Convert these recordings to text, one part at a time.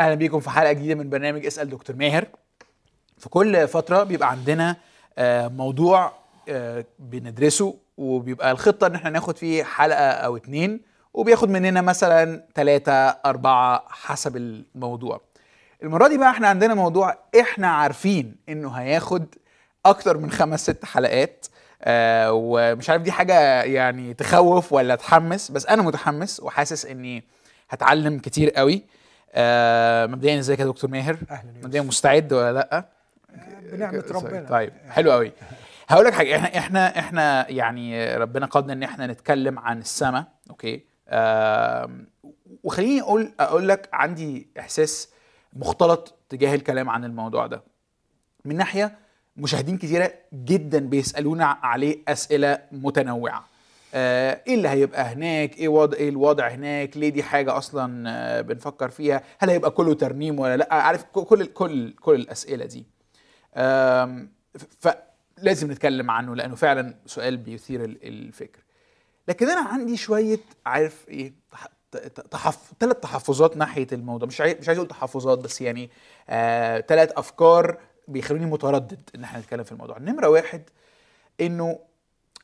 أهلا بيكم في حلقة جديدة من برنامج اسأل دكتور ماهر. في كل فترة بيبقى عندنا آه، موضوع آه، بندرسه وبيبقى الخطة إن إحنا ناخد فيه حلقة أو اتنين وبياخد مننا مثلا ثلاثة أربعة حسب الموضوع. المرة دي بقى إحنا عندنا موضوع إحنا عارفين إنه هياخد أكتر من خمس ست حلقات آه ومش عارف دي حاجة يعني تخوف ولا تحمس بس أنا متحمس وحاسس إني هتعلم كتير قوي. آه مبدئيا ازيك يا دكتور ماهر؟ أهلا يا مبدئيا مستعد ولا لأ؟ بنعمة ربنا. طيب حلو قوي. هقول لك حاجة إحنا إحنا إحنا يعني ربنا قادنا إن إحنا نتكلم عن السماء أوكي؟ آم، وخليني أقول أقول لك عندي إحساس مختلط تجاه الكلام عن الموضوع ده. من ناحية مشاهدين كتيرة جدا بيسألونا عليه أسئلة متنوعة. آه، إيه اللي هيبقى هناك؟ إيه وضع إيه الوضع هناك؟ ليه دي حاجة أصلا آه، بنفكر فيها؟ هل هيبقى كله ترنيم ولا لأ؟ عارف كل كل كل الأسئلة دي. فلازم نتكلم عنه لأنه فعلا سؤال بيثير ال- الفكر. لكن أنا عندي شوية عارف إيه تحف... ثلاث تحفظات ناحية الموضوع. مش عايز مش عايز أقول تحفظات بس يعني آه... أفكار بيخلوني متردد إن إحنا نتكلم في الموضوع. نمرة واحد إنه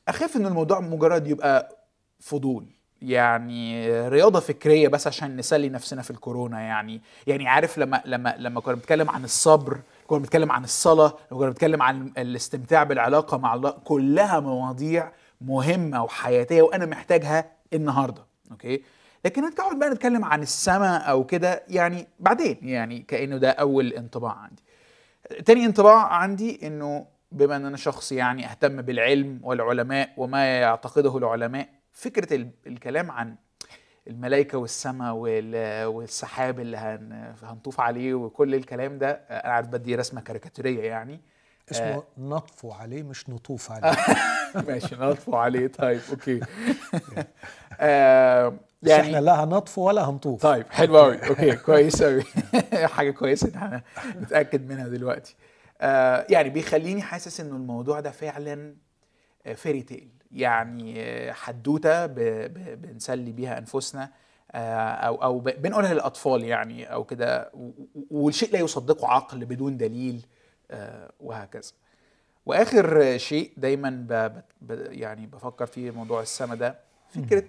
أخاف إن الموضوع مجرد يبقى فضول يعني رياضة فكرية بس عشان نسلي نفسنا في الكورونا يعني يعني عارف لما لما لما كنا بنتكلم عن الصبر كنا بنتكلم عن الصلاة كنا بنتكلم عن الاستمتاع بالعلاقة مع الله كلها مواضيع مهمة وحياتية وأنا محتاجها النهارده أوكي؟ لكن نقعد بقى نتكلم عن السماء أو كده يعني بعدين يعني كأنه ده أول انطباع عندي. تاني انطباع عندي إنه بما إن أنا شخص يعني أهتم بالعلم والعلماء وما يعتقده العلماء فكرة ال- الكلام عن الملائكة والسماء وال- والسحاب اللي هن هنطوف عليه وكل الكلام ده أنا عارف دي رسمة كاريكاتورية يعني. اسمه نطفو عليه مش نطوف عليه. ماشي نطفو عليه طيب okay. آه يعني إحنا لا هنطفو ولا هنطوف. طيب حلو قوي okay كويس قوي حاجة كويسة إن إحنا نتأكد منها دلوقتي. آه يعني بيخليني حاسس إنه الموضوع ده فعلا فيري تيل يعني آه، حدوتة بنسلي بيها أنفسنا آه، أو أو بنقولها للأطفال يعني أو كده والشيء لا يصدقه عقل بدون دليل آه، وهكذا. وآخر شيء دايما ب يعني بفكر فيه موضوع السما ده فكرة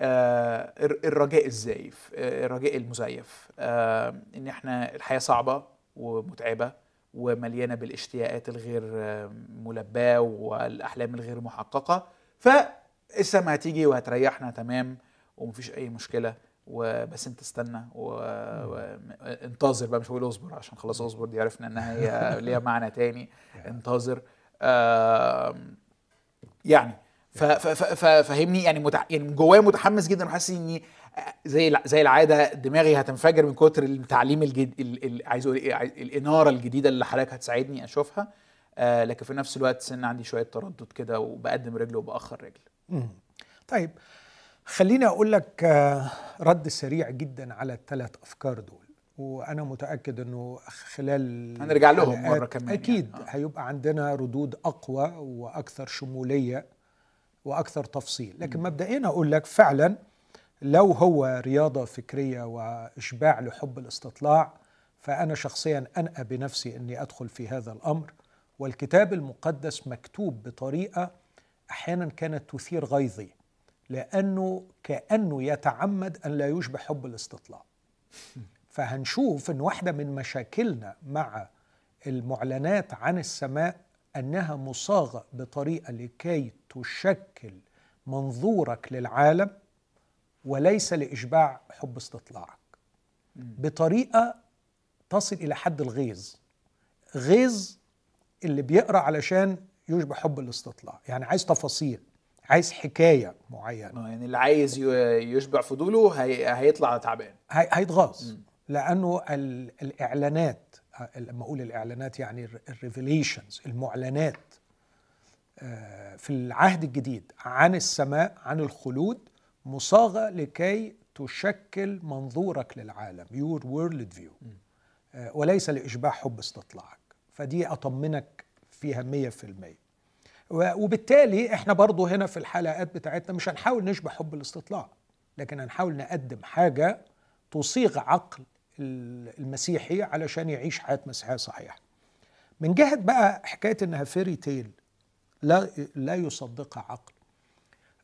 آه، الر- الرجاء الزايف آه، الرجاء المزيف آه، إن إحنا الحياة صعبة ومتعبة ومليانة بالاشتياقات الغير آه، ملباة والأحلام الغير محققة. فالسما هتيجي وهتريحنا تمام؟ ومفيش أي مشكلة. وبس أنت استنى وانتظر بقى. مش هقول اصبر عشان خلاص اصبر دي عرفنا إنها هي ليها معنى تاني. انتظر. يعني ف- ف- فاهمني يعني متع... يعني جوايا متحمس جدا وحاسس اني زي زي العادة دماغي هتنفجر من كتر التعليم الجد... ال... ال... عايز أقول إيه الإنارة الجديدة اللي حضرتك هتساعدني أشوفها آه لكن في نفس الوقت سن عندي شوية تردد كده وبقدم رجل وبأخر رجل مم. طيب خليني أقول لك آه، رد سريع جدا على الثلاث أفكار دول وأنا متأكد إنه خلال هنرجع لهم مرة كمان أكيد يعني. هيبقى عندنا ردود أقوى وأكثر شمولية وأكثر تفصيل. لكن مبدئيا أقول لك فعلا لو هو رياضة فكرية وإشباع لحب الاستطلاع فأنا شخصيا أنأى بنفسي إني أدخل في هذا الأمر. والكتاب المقدس مكتوب بطريقة أحيانا كانت تثير غيظي لأنه كأنه يتعمد أن لا يشبه حب الاستطلاع. فهنشوف إن واحدة من مشاكلنا مع المعلنات عن السماء أنها مصاغة بطريقة لكي تشكل منظورك للعالم وليس لإشباع حب استطلاعك. بطريقة تصل إلى حد الغيظ. غيظ اللي بيقرأ علشان يشبه حب الاستطلاع. يعني عايز تفاصيل عايز حكاية معينة. آه، يعني اللي عايز يشبع فضوله هي... هيطلع تعبان. هي- هيتغاظ. لأنه ال- الإعلانات لما أقول الإعلانات يعني ال revelations المعلنات آه، في العهد الجديد عن السماء عن الخلود مصاغة لكي تشكل منظورك للعالم. your world view وليس لإشباع حب استطلاعك. فدي أطمنك فيها 100% و- وبالتالي إحنا برضو هنا في الحلقات بتاعتنا مش هنحاول نشبع حب الاستطلاع لكن هنحاول نقدم حاجة تصيغ عقل المسيحي علشان يعيش حياة مسيحية صحيحة. من جهة بقى حكاية إنها فيري تيل لا لا يصدقها عقل.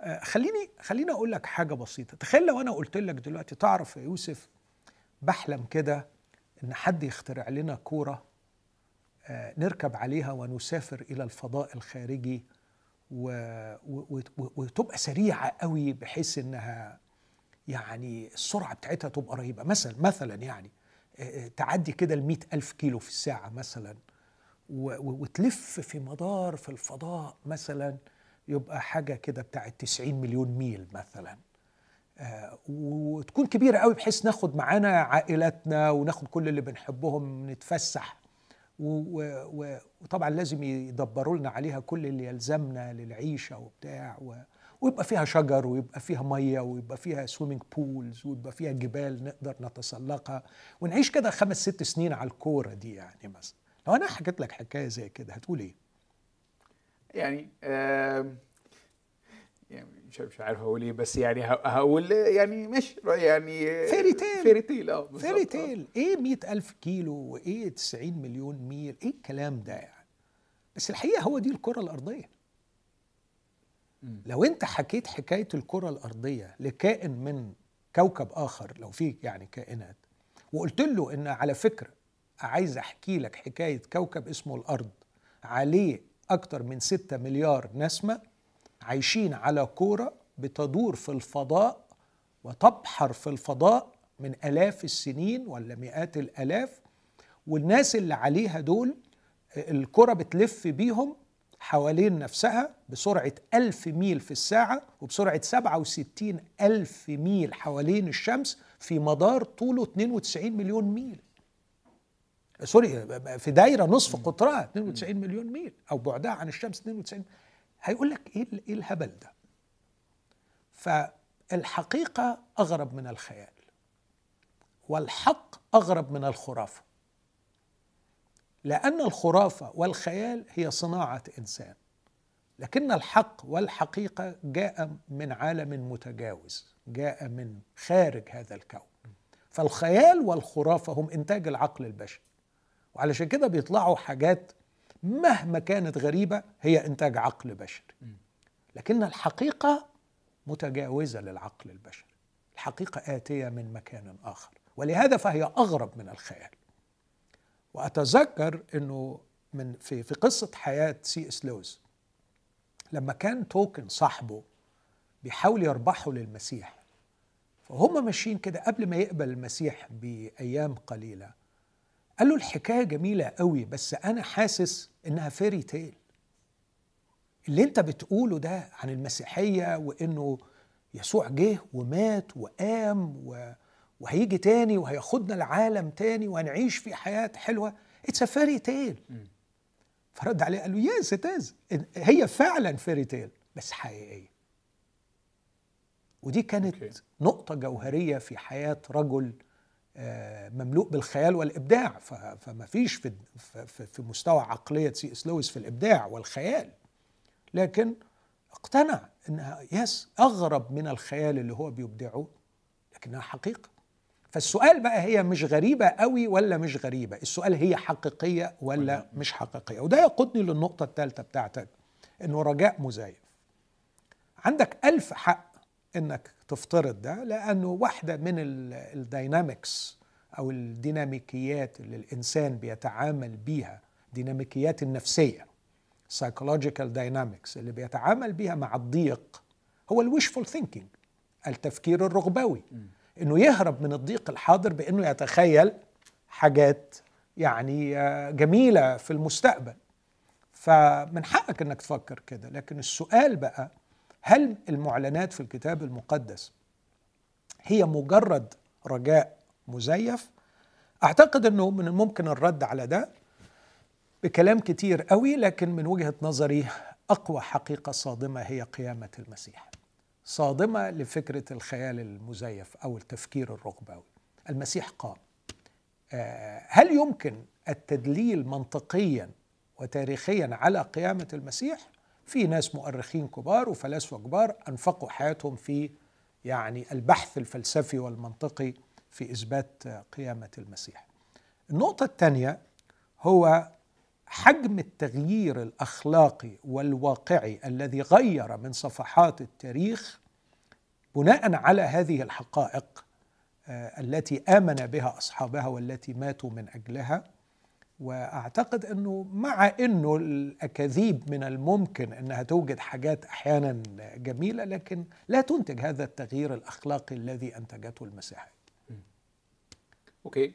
آه، خليني خليني أقول لك حاجة بسيطة. تخيل لو أنا قلت لك دلوقتي تعرف يا يوسف بحلم كده إن حد يخترع لنا كورة آه، نركب عليها ونسافر إلى الفضاء الخارجي وتبقى سريعة قوي بحيث إنها يعني السرعة بتاعتها تبقى رهيبة. مثلا مثلا يعني تعدي كده ال ألف كيلو في الساعة مثلا وتلف في مدار في الفضاء مثلا يبقى حاجة كده بتاعت 90 مليون ميل مثلا. وتكون كبيرة قوي بحيث ناخد معانا عائلاتنا وناخد كل اللي بنحبهم نتفسح. وطبعا لازم يدبروا لنا عليها كل اللي يلزمنا للعيشة وبتاع ويبقى فيها شجر ويبقى فيها مية ويبقى فيها swimming pools ويبقى فيها جبال نقدر نتسلقها. ونعيش كده خمس ست سنين على الكورة دي يعني مثلا. لو أنا حكيت لك حكاية زي كده هتقول إيه؟ يعني يعني مش مش عارف أقول إيه بس يعني هقول يعني مش يعني fairy tale fairy tale آه fairy tale إيه مئة ألف كيلو وإيه 90 مليون ميل؟ إيه الكلام ده يعني؟ بس الحقيقة هو دي الكرة الأرضية. لو انت حكيت حكاية الكرة الأرضية لكائن من كوكب آخر لو في يعني كائنات وقلت له إن على فكرة عايز أحكي لك حكاية كوكب اسمه الأرض عليه أكتر من 6 مليار نسمة عايشين على كورة بتدور في الفضاء وتبحر في الفضاء من آلاف السنين ولا مئات الآلاف والناس اللي عليها دول الكرة بتلف بيهم حوالين نفسها بسرعة ألف ميل في الساعة وبسرعة 67 ألف ميل حوالين الشمس في مدار طوله 92 مليون ميل. sorry في دايرة نصف قطرها 92 مليون ميل أو بعدها عن الشمس 92 هيقول لك إيه, إيه الهبل ده؟ فالحقيقة أغرب من الخيال والحق أغرب من الخرافة. لأن الخرافة والخيال هي صناعة إنسان. لكن الحق والحقيقة جاء من عالم متجاوز جاء من خارج هذا الكون. فالخيال والخرافة هم إنتاج العقل البشري. وعلشان كده بيطلعوا حاجات مهما كانت غريبة هي إنتاج عقل بشري. لكن الحقيقة متجاوزة للعقل البشري. الحقيقة آتية من مكان آخر. ولهذا فهي أغرب من الخيال. وأتذكر إنه من في في قصة حياة سي إس لويس لما كان تولكين صاحبه بيحاول يربحه للمسيح فهم ماشيين كده قبل ما يقبل المسيح بأيام قليلة قال له الحكاية جميلة قوي بس أنا حاسس إنها fairy tale اللي أنت بتقوله ده عن المسيحية وإنه يسوع جه ومات وقام و وهيجي تاني وهياخدنا العالم تاني وهنعيش في حياة حلوة. it's fairy tale فرد عليه قال له yes it هي فعلا fairy tale بس حقيقية. ودي كانت okay. نقطة جوهرية في حياة رجل آه، مملوء بالخيال والإبداع. فما فيش في, في مستوى عقلية سي إس لويس في الإبداع والخيال. لكن اقتنع إنها yes أغرب من الخيال اللي هو بيبدعه لكنها حقيقة. فالسؤال بقى هي مش غريبة قوي ولا مش غريبة. السؤال هي حقيقية ولا مش حقيقية. وده يقودني للنقطة الثالثة بتاعتك انه رجاء مزيف عندك ألف حق إنك تفترض ده لأنه واحدة من ال dynamics أو الديناميكيات اللي الإنسان بيتعامل بيها ديناميكيات النفسية psychological dynamics اللي بيتعامل بيها مع الضيق هو ال wishful thinking التفكير الرغبوي. إنه يهرب من الضيق الحاضر بإنه يتخيل حاجات يعني آه، جميلة في المستقبل. فمن حقك إنك تفكر كده. لكن السؤال بقى هل المعلنات في الكتاب المقدس هي مجرد رجاء مزيف؟ أعتقد إنه من الممكن الرد على ده بكلام كتير قوي لكن من وجهة نظري أقوى حقيقة صادمة هي قيامة المسيح. صادمة لفكرة الخيال المزيف أو التفكير الرغبوي المسيح قام آه، هل يمكن التدليل منطقيا وتاريخيا على قيامة المسيح؟ في ناس مؤرخين كبار وفلاسفة كبار أنفقوا حياتهم في يعني البحث الفلسفي والمنطقي في إثبات قيامة المسيح. النقطة الثانية هو حجم التغيير الأخلاقي والواقعي الذي غير من صفحات التاريخ بناء على هذه الحقائق آه، التي آمن بها أصحابها والتي ماتوا من أجلها. وأعتقد أنه مع إنه الأكاذيب من الممكن أنها توجد حاجات أحيانا جميلة لكن لا تنتج هذا التغيير الأخلاقي الذي أنتجته المسيحية. أوكي.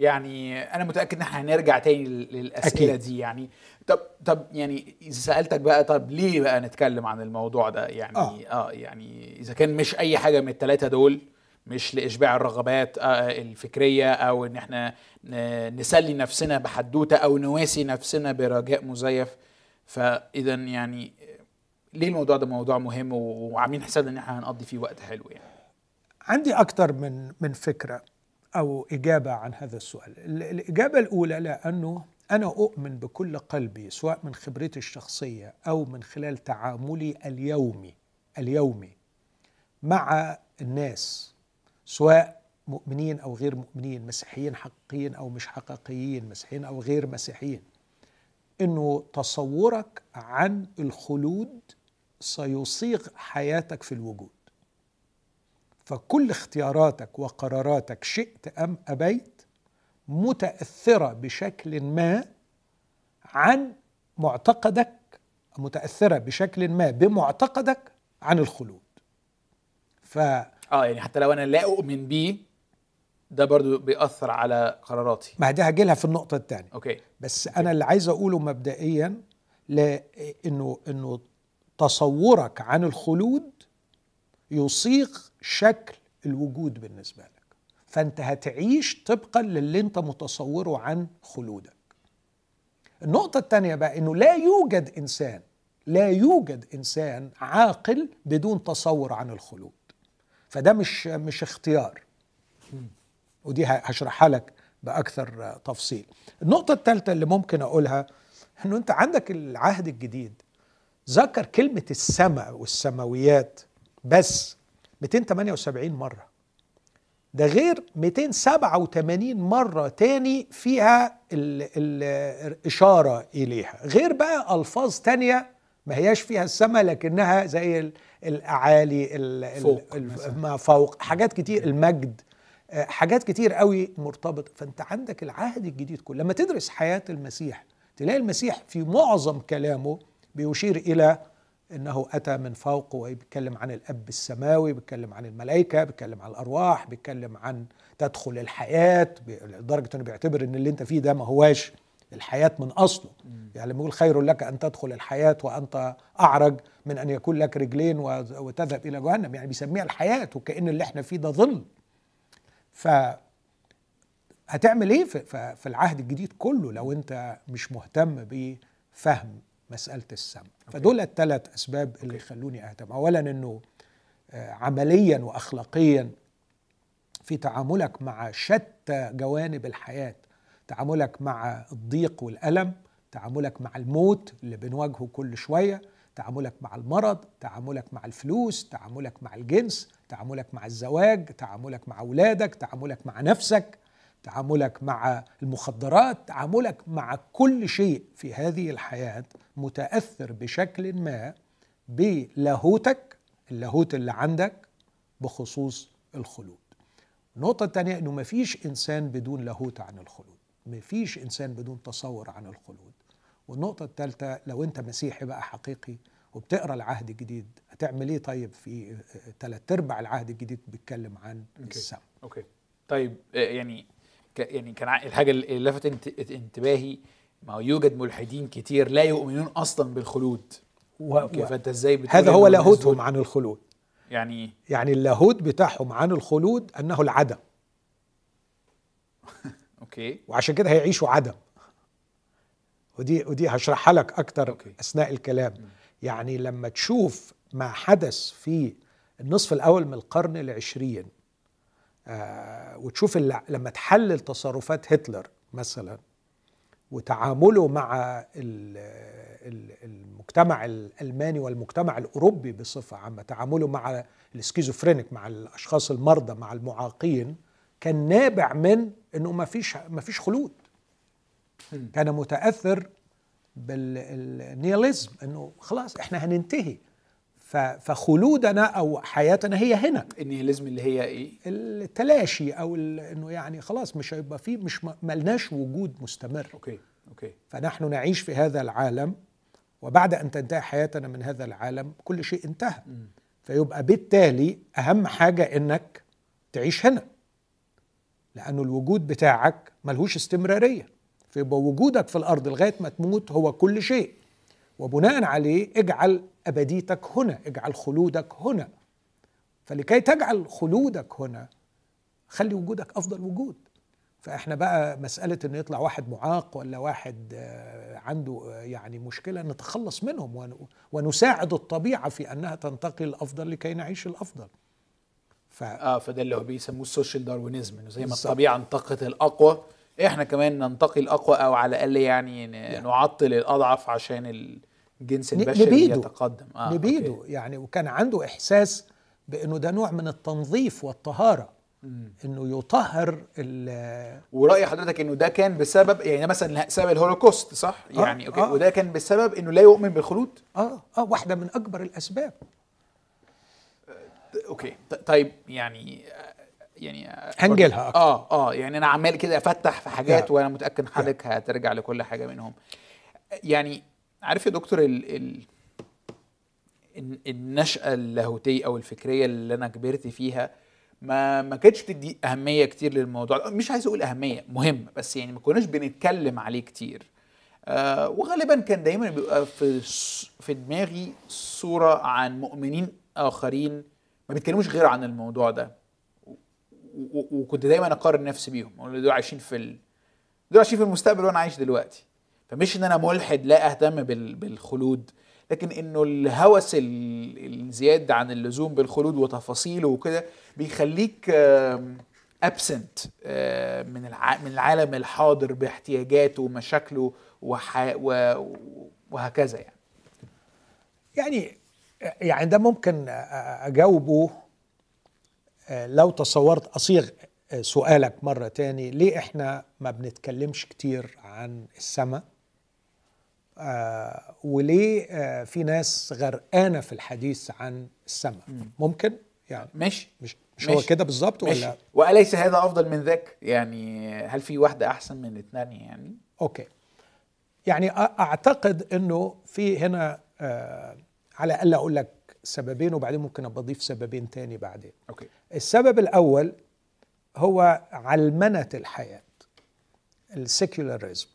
يعني أنا متأكد إن إحنا هنرجع تاني للأسئلة أكيد. دي يعني. طب طب يعني إذا سألتك بقى طب ليه بقى نتكلم عن الموضوع ده؟ يعني آه, آه يعني إذا كان مش أي حاجة من الثلاثه دول مش لإشباع الرغبات آه، الفكرية أو إن إحنا نسلي نفسنا بحدوتة أو نواسي نفسنا برجاء مزيف. فاذا يعني ليه الموضوع ده موضوع مهم وعاملين حساب إن إحنا هنقضي فيه وقت حلو يعني؟ عندي أكتر من من فكرة. أو إجابة عن هذا السؤال. الإجابة الأولى لأنه أنا أؤمن بكل قلبي سواء من خبرتي الشخصية أو من خلال تعاملي اليومي اليومي مع الناس سواء مؤمنين أو غير مؤمنين مسيحيين حقيقيين أو مش حقيقيين مسيحيين أو غير مسيحيين. إنه تصورك عن الخلود سيصيغ حياتك في الوجود. فكل اختياراتك وقراراتك شئت أم أبيت متأثرة بشكل ما عن معتقدك متأثرة بشكل ما بمعتقدك عن الخلود. ف آه يعني حتى لو أنا لا أؤمن بيه ده برضو بيأثر على قراراتي. ما دي هجي لها في النقطة الثانية okay. بس okay. أنا اللي عايز أقوله مبدئيا إنه إنه تصورك عن الخلود يصيغ شكل الوجود بالنسبة لك. فأنت هتعيش طبقا للي أنت متصوره عن خلودك. النقطة الثانية بقى إنه لا يوجد إنسان لا يوجد إنسان عاقل بدون تصور عن الخلود. فده مش مش اختيار. ودي هشرحها لك بأكثر تفصيل. النقطة الثالثه اللي ممكن أقولها إنه أنت عندك العهد الجديد. ذكر كلمة السماء والسماويات. بس 278 مرة. ده غير 287 مرة تاني فيها الإشارة إليها. غير بقى ألفاظ تانية ما هياش فيها السماء لكنها زي الأعالي فوق ما فوق. حاجات كتير المجد آه، حاجات كتير قوي مرتبطه فأنت عندك العهد الجديد كله. لما تدرس حياة المسيح تلاقي المسيح في معظم كلامه بيشير إلى إنه أتى من فوق وبيتكلم عن الأب السماوي بيتكلم عن الملائكة بيتكلم عن الأرواح بيتكلم عن تدخل الحياة لدرجة إنه بيعتبر إن اللي أنت فيه ده ما هواش. الحياة من أصله. يعني لما يقول خير لك أن تدخل الحياة وأنت أعرج من أن يكون لك رجلين وتذهب إلى جهنم. يعني بيسميها الحياة وكأن اللي إحنا فيه ده ظل ف هتعمل إيه في العهد الجديد كله لو أنت مش مهتم بفهم مسألة السمع. فدول الثلاث أسباب اللي يخلوني أهتم. اولا إنه آه، عمليا واخلاقيا في تعاملك مع شتى جوانب الحياة. تعاملك مع الضيق والألم تعاملك مع الموت اللي بنواجهه كل شوية تعاملك مع المرض تعاملك مع الفلوس تعاملك مع الجنس تعاملك مع الزواج تعاملك مع أولادك تعاملك مع نفسك. تعاملك مع المخدرات تعاملك مع كل شيء في هذه الحياة متأثر بشكل ما بلاهوتك اللاهوت اللي عندك بخصوص الخلود. النقطة الثانية أنه مفيش إنسان بدون لاهوت عن الخلود ما فيش إنسان بدون تصور عن الخلود. والنقطة الثالثه لو أنت مسيحي بقى حقيقي وبتقرأ العهد الجديد هتعمل إيه طيب في ثلاث أرباع العهد الجديد بيتكلم عن. السماء؟ أوكي. طيب آه، يعني يعني كان الحاجة اللي لفتت انتباهي ما يوجد ملحدين كتير لا يؤمنون أصلا بالخلود. و... فأنت إزاي هذا هو لاهوتهم عن الخلود. يعني يعني اللاهوت بتاعهم عن الخلود أنه العدم. أوكي. وعشان كده هيعيشوا عدم. ودي ودي هشرحها لك أكتر okay. أثناء الكلام. م. يعني لما تشوف ما حدث في النصف الأول من القرن العشرين وتشوف لما تحلل تصرفات هتلر مثلا وتعامله مع المجتمع الألماني والمجتمع الأوروبي بصفة عامة تعامله مع ال schizophrenic مع الأشخاص المرضى مع المعاقين كان نابع من إنه ما فيش ما فيش خلود. كان متأثر بال nihilism إنه خلاص إحنا هننتهي. فخلودنا أو حياتنا هي هنا. ال nihilism اللي هي إيه؟ التلاشي أو إنه يعني خلاص مش هيبقى فيه مش ملناش وجود مستمر. okay أوكي. فنحن نعيش في هذا العالم وبعد أن تنتهي حياتنا من هذا العالم كل شيء انتهى. م. فيبقى بالتالي أهم حاجة إنك تعيش هنا. لأنه الوجود بتاعك ملهوش استمرارية. فيبقى وجودك في الأرض لغاية ما تموت هو كل شيء. وبناء عليه اجعل أبديتك هنا اجعل خلودك هنا. فلكي تجعل خلودك هنا خلي وجودك أفضل وجود. فإحنا بقى مسألة انه يطلع واحد معاق ولا واحد آه، عنده آه، يعني مشكلة نتخلص منهم ونساعد الطبيعة في أنها تنتقل الأفضل لكي نعيش الأفضل. ف... آه فده اللي هو بيسموه ال social Darwinism إنه زي ما الطبيعة انتقت الأقوى إحنا كمان ننتقي الأقوى أو على الأقل يعني, يعني. نعطل الأضعف عشان الجنس البشري نبيده. يتقدم آه نبيده okay. يعني وكان عنده إحساس بأنه ده نوع من التنظيف والطهارة إنه يطهر ال ورأي حضرتك إنه ده كان بسبب يعني مثلا سبب الهولوكوست صح؟ آه يعني okay. آه. وده كان بسبب إنه لا يؤمن بالخلود؟ آه آه واحدة من أكبر الأسباب okay طيب يعني يعني هنجلها أكتر. آه آه يعني أنا عمال كده أفتح في حاجات وأنا متأكد حضرتك هترجع لكل حاجة منهم يعني عارف يا دكتور ال ال النشأة اللاهوتية أو الفكرية اللي أنا كبرت فيها ما ما كانتش بتدي أهمية كتير للموضوع. مش عايز أقول أهمية مهم بس يعني ما كناش بنتكلم عليه كتير. آه وغالبا كان دايما بيبقى في في دماغي صورة عن مؤمنين آخرين ما بيتكلموش غير عن الموضوع ده. وكنت دايما أقارن نفسي بيهم. دول عايشين في ال... دول عايشين في المستقبل وأنا عايش دلوقتي. فمش إن أنا ملحد لا أهتم بالخلود لكن إنه الهوس الزياد عن اللزوم بالخلود وتفاصيله وكده بيخليك ابسنت من من العالم الحاضر باحتياجاته ومشاكله وهكذا يعني. يعني يعني ده ممكن أجاوبه لو تصورت أصيغ سؤالك مرة تاني ليه إحنا ما بنتكلمش كتير عن السماء آه وليه آه في ناس غرقانة في الحديث عن السماء ممكن؟ يعني ماشي. مش مش هو كده بالظبط ولا؟ وأليس هذا أفضل من ذاك؟ يعني هل في واحدة أحسن من الثانية يعني؟ okay. يعني أعتقد إنه في هنا آه على الأقل أقول لك سببين وبعدين ممكن أبقى أضيف سببين تاني بعدين. okay. السبب الأول هو علمنة الحياة السيكولاريزم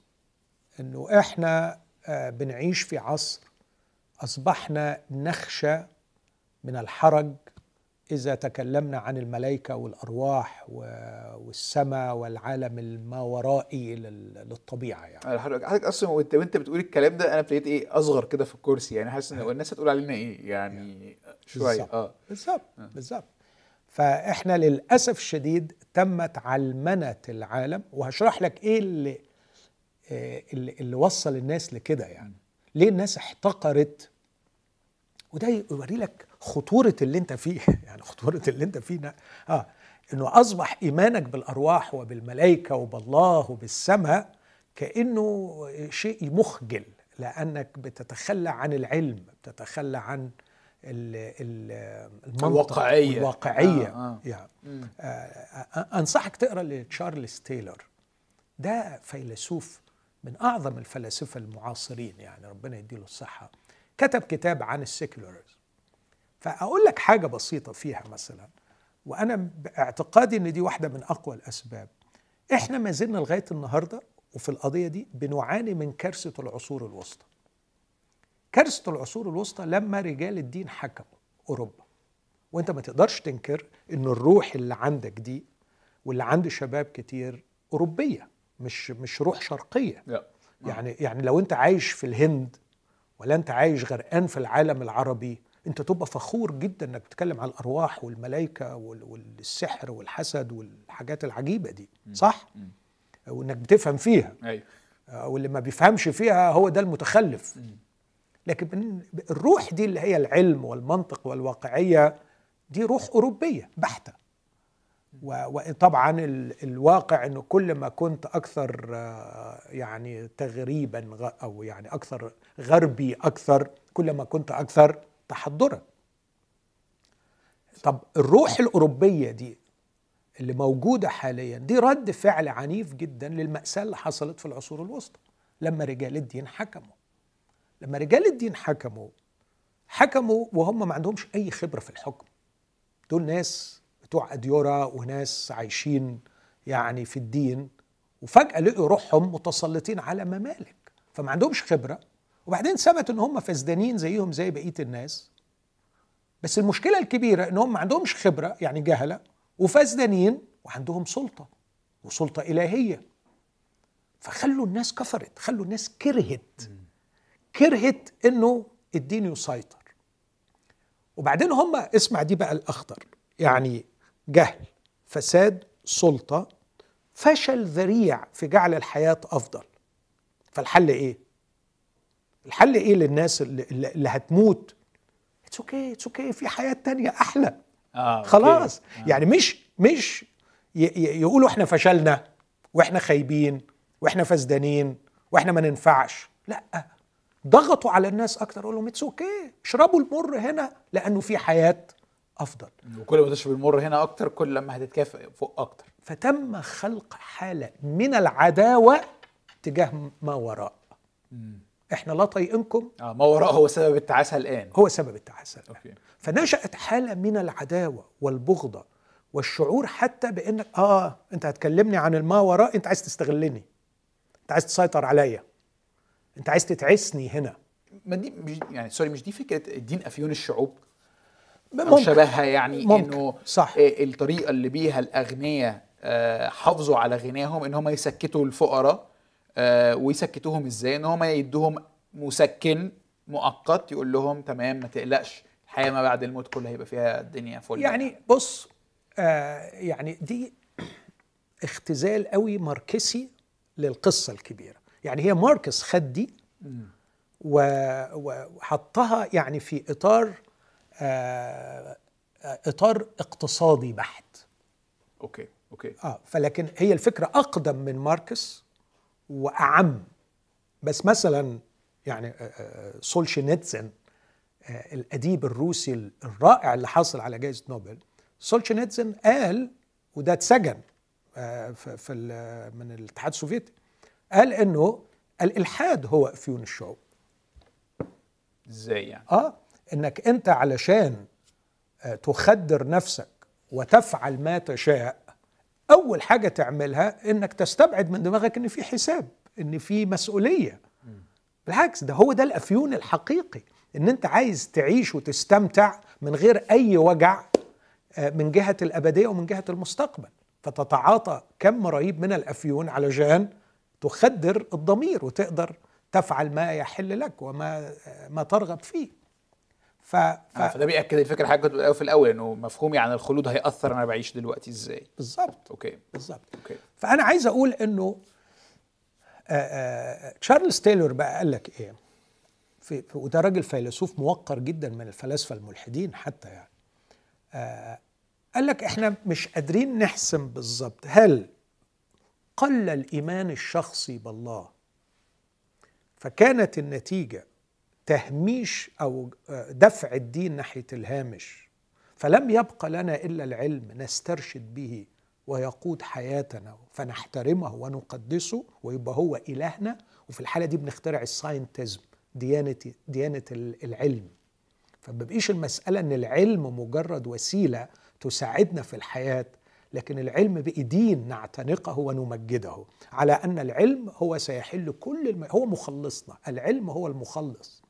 إنه إحنا بنعيش في عصر أصبحنا نخشى من الحرج إذا تكلمنا عن الملائكة والأرواح والسماء والعالم الماورائي للطبيعة يعني. حضرتك أصلا وانت وأنت بتقول الكلام ده أنا ابتديت إيه؟ أصغر كده في الكرسي يعني. حاسس إن الناس هتقول علينا إيه؟ يعني شوية. آه. بالظبط. آه. بالظبط. فإحنا للأسف الشديد تمت علمنة العالم. وهشرح لك إيه اللي آه، اللي, اللي وصل الناس لكده يعني. ليه الناس احتقرت؟ وده يوري لك خطورة اللي انت فيه. يعني خطورة اللي انت فيه آه إنه أصبح إيمانك بالأرواح وبالملائكة وبالله وبالسماء كأنه شيء مخجل لأنك بتتخلى عن العلم بتتخلى عن المنطق الواقعية. الواقعية. آه آه. يعني آه, آه، أنصحك تقرأ لتشارلز تايلور. ده فيلسوف من أعظم الفلاسفة المعاصرين يعني ربنا يديله الصحة كتب كتاب عن ال secularism. فأقول لك حاجة بسيطة فيها مثلا وأنا باعتقادي إن دي واحدة من أقوى الأسباب. إحنا ما زلنا لغاية النهارده وفي القضية دي بنعاني من كارثة العصور الوسطى. كارثة العصور الوسطى لما رجال الدين حكموا أوروبا. وأنت ما تقدرش تنكر إن الروح اللي عندك دي واللي عند شباب كتير أوروبية. مش مش روح شرقية. يعني يعني لو انت عايش في الهند ولا انت عايش غرقان في العالم العربي انت تبقى فخور جدا انك بتتكلم عن الأرواح والملائكه والسحر والحسد والحاجات العجيبة دي. صح؟ وانك بتفهم فيها. أيوه. واللي ما بيفهمش فيها هو ده المتخلف. لكن الروح دي اللي هي العلم والمنطق والواقعية دي روح أوروبية بحتة. وطبعا الواقع إنه كل ما كنت أكثر آه، يعني تغريبا أو يعني أكثر غربي أكثر كل ما كنت أكثر تحضرا. طب الروح الأوروبية دي اللي موجودة حاليا دي رد فعل عنيف جدا للمأساة اللي حصلت في العصور الوسطى لما رجال الدين حكموا. لما رجال الدين حكموا حكموا وهم ما عندهمش أي خبرة في الحكم. دول ناس بتوع اديوره وناس عايشين يعني في الدين وفجأة لقوا روحهم متسلطين على ممالك فما عندهمش خبرة. وبعدين ثبت إن هم فسدانين زيهم زي بقية الناس. بس المشكلة الكبيرة إن هم ما عندهمش خبرة يعني جهلة وفسدانين وعندهم سلطة وسلطة إلهية. فخلوا الناس كفرت خلوا الناس كرهت. كرهت إنه الدين يسيطر. وبعدين هم اسمع دي بقى الأخطر يعني جهل فساد سلطة فشل ذريع في جعل الحياة أفضل. فالحل إيه؟ الحل إيه للناس اللي, اللي هتموت؟ it's okay it's okay في حياة تانية أحلى. آه، خلاص. آه. يعني مش مش يقولوا إحنا فشلنا وإحنا خايبين وإحنا فسدانين وإحنا ما ننفعش. لأ. ضغطوا على الناس أكتر قالوا لهم it's okay اشربوا المر هنا لأنه في حياة أفضل. وكل ما تشرب المر هنا أكتر كل ما هتتكافئ فوق أكتر. فتم خلق حالة من العداوة تجاه ما وراء. مم. إحنا لا طايقينكم آه ما وراء هو سبب التعاسة الآن. هو سبب التعاسة الآن. okay. فنشأت حالة من العداوة والبغضة والشعور حتى بإنك آه أنت هتكلمني عن الما وراء أنت عايز تستغلني. أنت عايز تسيطر عليا. أنت عايز تتعسني هنا. ما دي مش يعني sorry مش دي فكرة الدين أفيون الشعوب؟ أو شبهها يعني ممكن. إنه صح. الطريقة اللي بيها الأغنياء آه، حافظوا على غناهم إن هم يسكتوا الفقراء آه، ويسكتوهم إزاي؟ إن هم يدوهم مسكن مؤقت يقول لهم تمام ما تقلقش الحياة ما بعد الموت كلها هيبقى فيها الدنيا فل. يعني بص آه يعني دي اختزال قوي ماركسي للقصة الكبيرة. يعني هي ماركس خد دي وحطها يعني في إطار إطار اقتصادي بحت. okay okay. آه فلكن هي الفكرة أقدم من ماركس وأعم. بس مثلا يعني آه، آه، سولشينيتسن آه، الأديب الروسي الرائع اللي حصل على جائزة نوبل سولشينيتسن قال وده اتسجن في من الاتحاد السوفيتي قال إنه الإلحاد هو أفيون الشعوب. إزاي يعني؟ آه إنك أنت علشان تخدر نفسك وتفعل ما تشاء أول حاجة تعملها إنك تستبعد من دماغك إن في حساب إن في مسؤولية. بالعكس ده هو ده الأفيون الحقيقي إن أنت عايز تعيش وتستمتع من غير أي وجع آه، من جهة الأبدية ومن جهة المستقبل. فتتعاطى كم رهيب من الأفيون علشان تخدر الضمير وتقدر تفعل ما يحل لك وما ما ترغب فيه. ف... ف... آه فده بيأكد الفكرة حاجة كنت في الأول إنه مفهومي عن الخلود هيأثر أنا بعيش دلوقتي إزاي. بالظبط. okay. بالظبط. okay. فأنا عايز أقول إنه آآ آآ تشارلز تايلور بقى قال لك إيه؟ في وده راجل فيلسوف موقر جدا من الفلاسفة الملحدين حتى يعني. قال لك إحنا مش قادرين نحسم بالظبط. هل قل الإيمان الشخصي بالله؟ فكانت النتيجة تهميش أو دفع الدين ناحية الهامش. فلم يبق لنا إلا العلم نسترشد به ويقود حياتنا فنحترمه ونقدسه ويبقى هو إلهنا. وفي الحالة دي بنخترع الساينتزم ديانة ديانه العلم. فما بقيش المسألة إن العلم مجرد وسيلة تساعدنا في الحياة لكن العلم بقي دين نعتنقه ونمجده. على أن العلم هو سيحل كل الم... هو مخلصنا. العلم هو المخلص.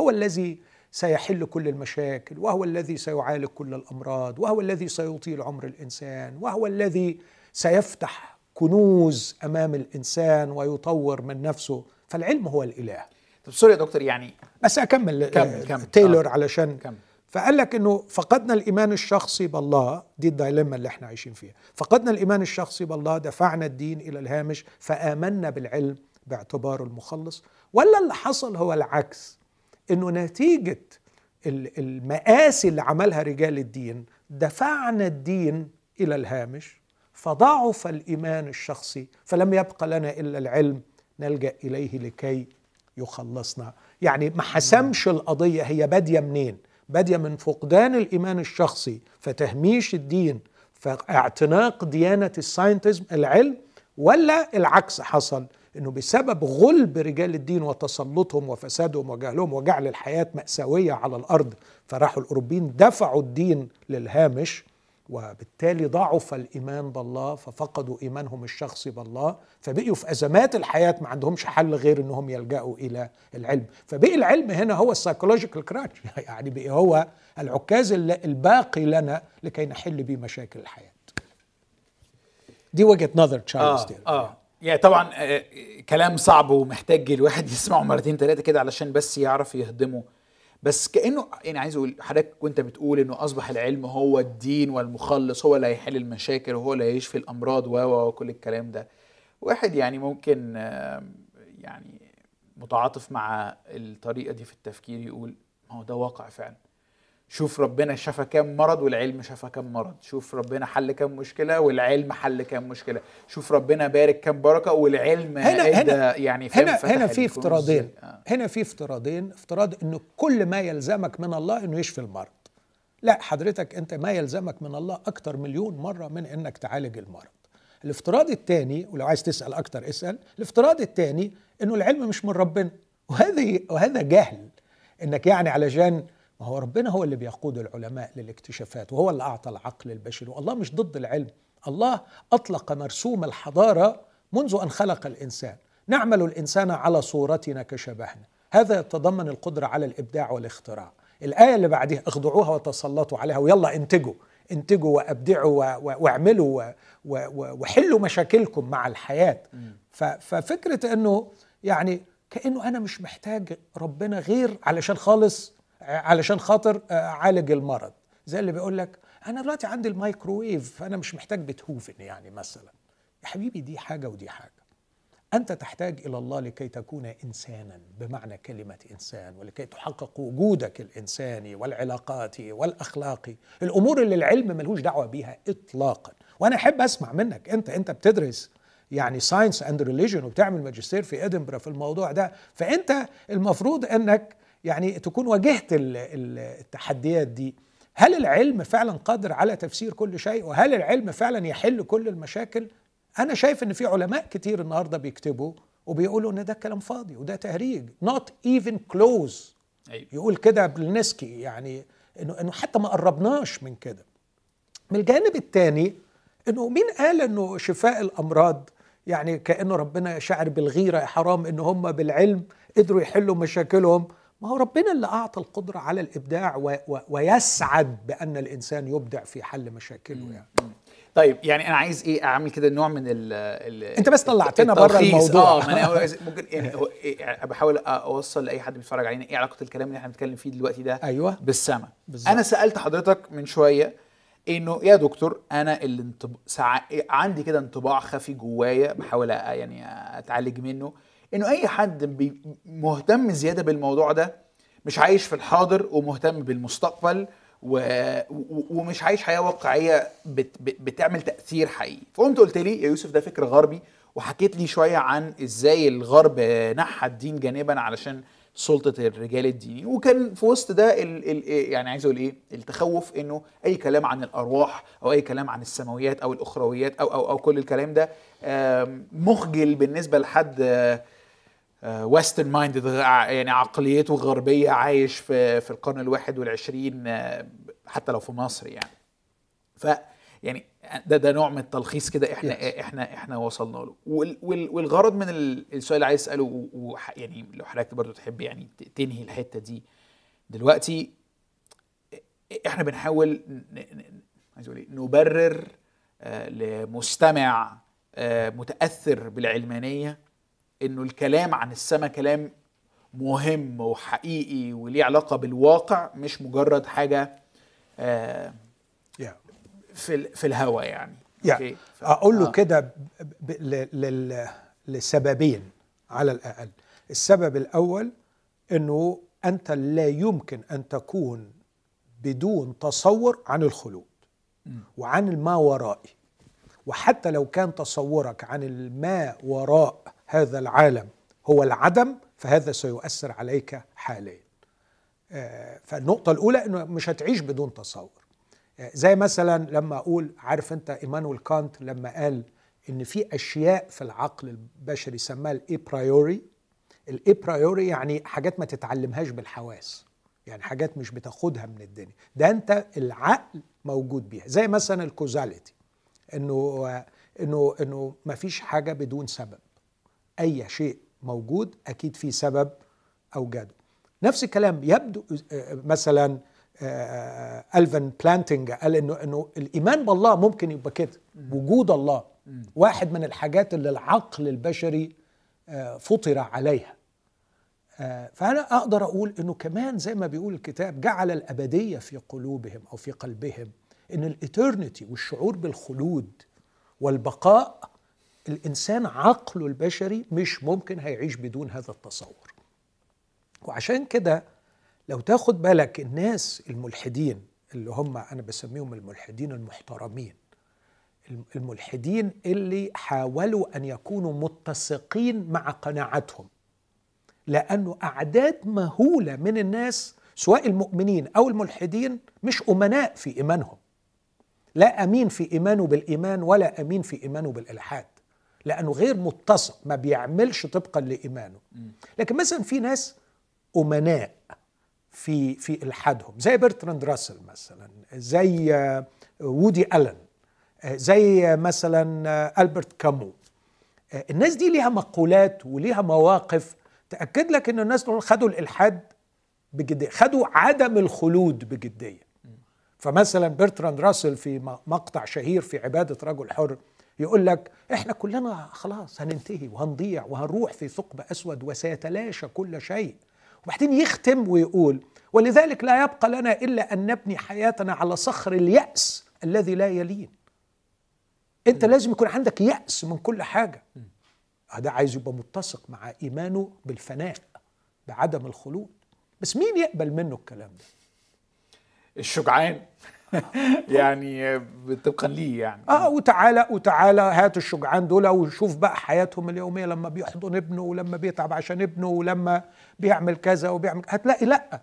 هو الذي سيحل كل المشاكل وهو الذي سيعالج كل الأمراض وهو الذي سيطيل عمر الإنسان وهو الذي سيفتح كنوز أمام الإنسان ويطور من نفسه. فالعلم هو الإله. طب sorry يا دكتور يعني بس أكمل كمل كمل تايلور آه. علشان كمل. فقال لك إنه فقدنا الإيمان الشخصي بالله. دي ال dilemma اللي إحنا عايشين فيها. فقدنا الإيمان الشخصي بالله دفعنا الدين إلى الهامش فآمنا بالعلم باعتباره المخلص. ولا اللي حصل هو العكس. إنه نتيجة المآسي اللي عملها رجال الدين دفعنا الدين إلى الهامش فضعف الإيمان الشخصي فلم يبق لنا إلا العلم نلجأ إليه لكي يخلصنا. يعني ما حسمش القضية هي بادية منين؟ بادية من فقدان الإيمان الشخصي فتهميش الدين فاعتناق ديانة الساينتزم العلم ولا العكس حصل؟ إنه بسبب غلب رجال الدين وتسلطهم وفسادهم وجهلهم وجعل الحياة مأساوية على الأرض فراحوا الأوروبيين دفعوا الدين للهامش وبالتالي ضعف الإيمان بالله ففقدوا إيمانهم الشخصي بالله فبقيوا في أزمات الحياة ما عندهمش حل غير إنهم يلجأوا إلى العلم. فبقي العلم هنا هو السايكولوجيكال كراتش يعني بقي هو العكاز الباقي لنا لكي نحل به مشاكل الحياة. دي وجهة نظر تشارلز آه آه. يعني طبعا آه كلام صعب ومحتاج الواحد يسمعه مرتين ثلاثة كده علشان بس يعرف يهضمه. بس كأنه يعني عايز أقول حضرتك وأنت بتقول إنه أصبح العلم هو الدين والمخلص هو اللي هيحل المشاكل وهو اللي هيشفي الأمراض و وكل الكلام ده. واحد يعني ممكن يعني متعاطف مع الطريقة دي في التفكير يقول ما هو ده واقع فعلا. شوف ربنا شفى كام مرض والعلم شفى كام مرض. شوف ربنا حل كام مشكلة والعلم حل كام مشكلة. شوف ربنا بارك كام بركة والعلم هنا هنا يعني هنا هنا في افتراضين. آه. هنا في افتراضين. افتراض انه كل ما يلزمك من الله إنه يشفي المرض. لا حضرتك أنت ما يلزمك من الله أكتر مليون مرة من إنك تعالج المرض. الافتراض الثاني ولو عايز تسأل أكتر اسأل. الافتراض الثاني إنه العلم مش من ربنا. وهذا وهذا جهل. إنك يعني علشان ما هو ربنا هو اللي بيقود العلماء للاكتشافات وهو اللي أعطى العقل البشري. والله مش ضد العلم. الله أطلق مرسوم الحضارة منذ أن خلق الإنسان. نعمل الإنسان على صورتنا كشبهنا. هذا يتضمن القدرة على الإبداع والاختراع. الآية اللي بعدها اخضعوها وتسلطوا عليها ويلا انتجوا. انتجوا وأبدعوا واعملوا وحلوا مشاكلكم مع الحياة. ففكرة أنه يعني كأنه أنا مش محتاج ربنا غير علشان خالص علشان خاطر آه، أعالج المرض. زي اللي بيقول لك أنا دلوقتي عندي الميكروويف فأنا مش محتاج بتهوفن يعني مثلا. يا حبيبي دي حاجة ودي حاجة. أنت تحتاج إلى الله لكي تكون انسانا بمعنى كلمة إنسان ولكي تحقق وجودك الإنساني والعلاقاتي والأخلاقي. الأمور اللي العلم ملهوش دعوة بيها اطلاقا. وأنا أحب أسمع منك أنت أنت بتدرس يعني science and religion وبتعمل ماجستير في ادنبرا في الموضوع ده فأنت المفروض إنك يعني تكون واجهت التحديات دي. هل العلم فعلا قادر على تفسير كل شيء؟ وهل العلم فعلا يحل كل المشاكل؟ أنا شايف إن في علماء كتير النهارده بيكتبوا وبيقولوا إن ده كلام فاضي وده تهريج. Not even close. أيوة. يقول كده بلنسكي يعني انه إنه حتى ما قربناش من كده. من الجانب الثاني إنه مين قال إنه شفاء الأمراض؟ يعني كأنه ربنا شعر بالغيرة يا حرام إن هم بالعلم قدروا يحلوا مشاكلهم. ما هو ربنا اللي أعطى القدرة على الإبداع و و ويسعد بأن الإنسان يبدع في حل مشاكله يعني. طيب يعني أنا عايز إيه أعمل كده نوع من ال ال أنت بس طلعتنا بره الموضوع. آه ما أنا ممكن يعني, يعني بحاول أوصل لأي حد بيتفرج علينا إيه علاقة الكلام اللي إحنا بنتكلم فيه دلوقتي ده أيوه. بالسما. بالزبط. أنا سألت حضرتك من شوية إنه يا دكتور أنا اللي انطب... سع... عندي كده انطباع خفي جوايا بحاول يعني أتعالج منه. إنه أي حد مهتم زيادة بالموضوع ده مش عايش في الحاضر ومهتم بالمستقبل و... ومش عايش حياة واقعية بت... بتعمل تأثير حقيقي. فقمت قلت لي يا يوسف ده فكر غربي وحكيت لي شوية عن إزاي الغرب نحى الدين جانبا علشان سلطة الرجال الديني. وكان في وسط ده ال ال يعني عايز أقول إيه التخوف إنه أي كلام عن الأرواح أو أي كلام عن السماويات أو الأخرويات أو أو أو كل الكلام ده مخجل بالنسبة لحد western آه، mind يعني عقليته غربية عايش في في القرن الواحد والعشرين آه، حتى لو في مصر يعني ف يعني ده ده نوع من التلخيص كده إحنا yes. إحنا إحنا وصلنا له والغرض من السؤال اللي عايز أسأله يعني لو حضرتك برضو تحب يعني تنهي الحتة دي دلوقتي إحنا بنحاول عايز أقول إيه، نبرر آه، لمستمع متأثر بالعلمانية إنه الكلام عن السماء كلام مهم وحقيقي وليه علاقة بالواقع مش مجرد حاجة آه yeah. في في الهوا يعني yeah. okay. ف... أقول له آه. كده لسببين على الأقل السبب الأول إنه أنت لا يمكن أن تكون بدون تصور عن الخلود وعن الما ورائي وحتى لو كان تصورك عن الما وراء هذا العالم هو العدم فهذا سيؤثر عليك حاليا. آه، فالنقطة الأولى أنه مش هتعيش بدون تصور. آه، زي مثلا لما أقول عارف أنت إيمانويل كانت لما قال إن في أشياء في العقل البشري سماها ال a priori ال a priori يعني حاجات ما تتعلمهاش بالحواس يعني حاجات مش بتاخدها من الدنيا. ده أنت العقل موجود بيها. زي مثلا ال causality إنه إنه إنه ما فيش حاجة بدون سبب. أي شيء موجود أكيد في سبب اوجده نفس الكلام يبدو مثلا ألفن بلانتينجا قال إنه إنه الإيمان بالله ممكن يبقى كده. وجود الله واحد من الحاجات اللي العقل البشري آه، فطر عليها. آه، فأنا أقدر أقول إنه كمان زي ما بيقول الكتاب جعل الأبدية في قلوبهم أو في قلبهم إن الإترنتي والشعور بالخلود والبقاء الإنسان عقله البشري مش ممكن هيعيش بدون هذا التصور. وعشان كده لو تاخد بالك الناس الملحدين اللي هم أنا بسميهم الملحدين المحترمين الملحدين اللي حاولوا أن يكونوا متسقين مع قناعتهم لأنه أعداد مهولة من الناس سواء المؤمنين أو الملحدين مش أمناء في إيمانهم لا أمين في إيمانه بالإيمان ولا أمين في إيمانه بالإلحاد. لأنه غير متسق ما بيعملش طبقا لإيمانه. لكن مثلا في ناس أمناء في في إلحادهم زي برتراند راسل مثلا زي وودي ألن زي مثلا ألبرت كامو. الناس دي ليها مقولات وليها مواقف تأكد لك إن الناس دول خدوا الإلحاد بجديه خدوا عدم الخلود بجدية. فمثلا برتراند راسل في مقطع شهير في عبادة رجل حر يقول لك إحنا كلنا خلاص هننتهي وهنضيع وهنروح في ثقب أسود وسيتلاشى كل شيء. وبعدين يختم ويقول ولذلك لا يبقى لنا إلا أن نبني حياتنا على صخر اليأس الذي لا يلين. أنت لازم يكون عندك يأس من كل حاجة. هذا عايز يبقى متسق مع إيمانه بالفناء بعدم الخلود. بس مين يقبل منه الكلام ده؟ الشجعان. يعني طبقا ليه يعني. آه وتعالى وتعالى هات الشجعان دول وشوف بقى حياتهم اليومية لما بيحضن ابنه ولما بيتعب عشان ابنه ولما بيعمل كذا وبيعمل هتلاقي لأ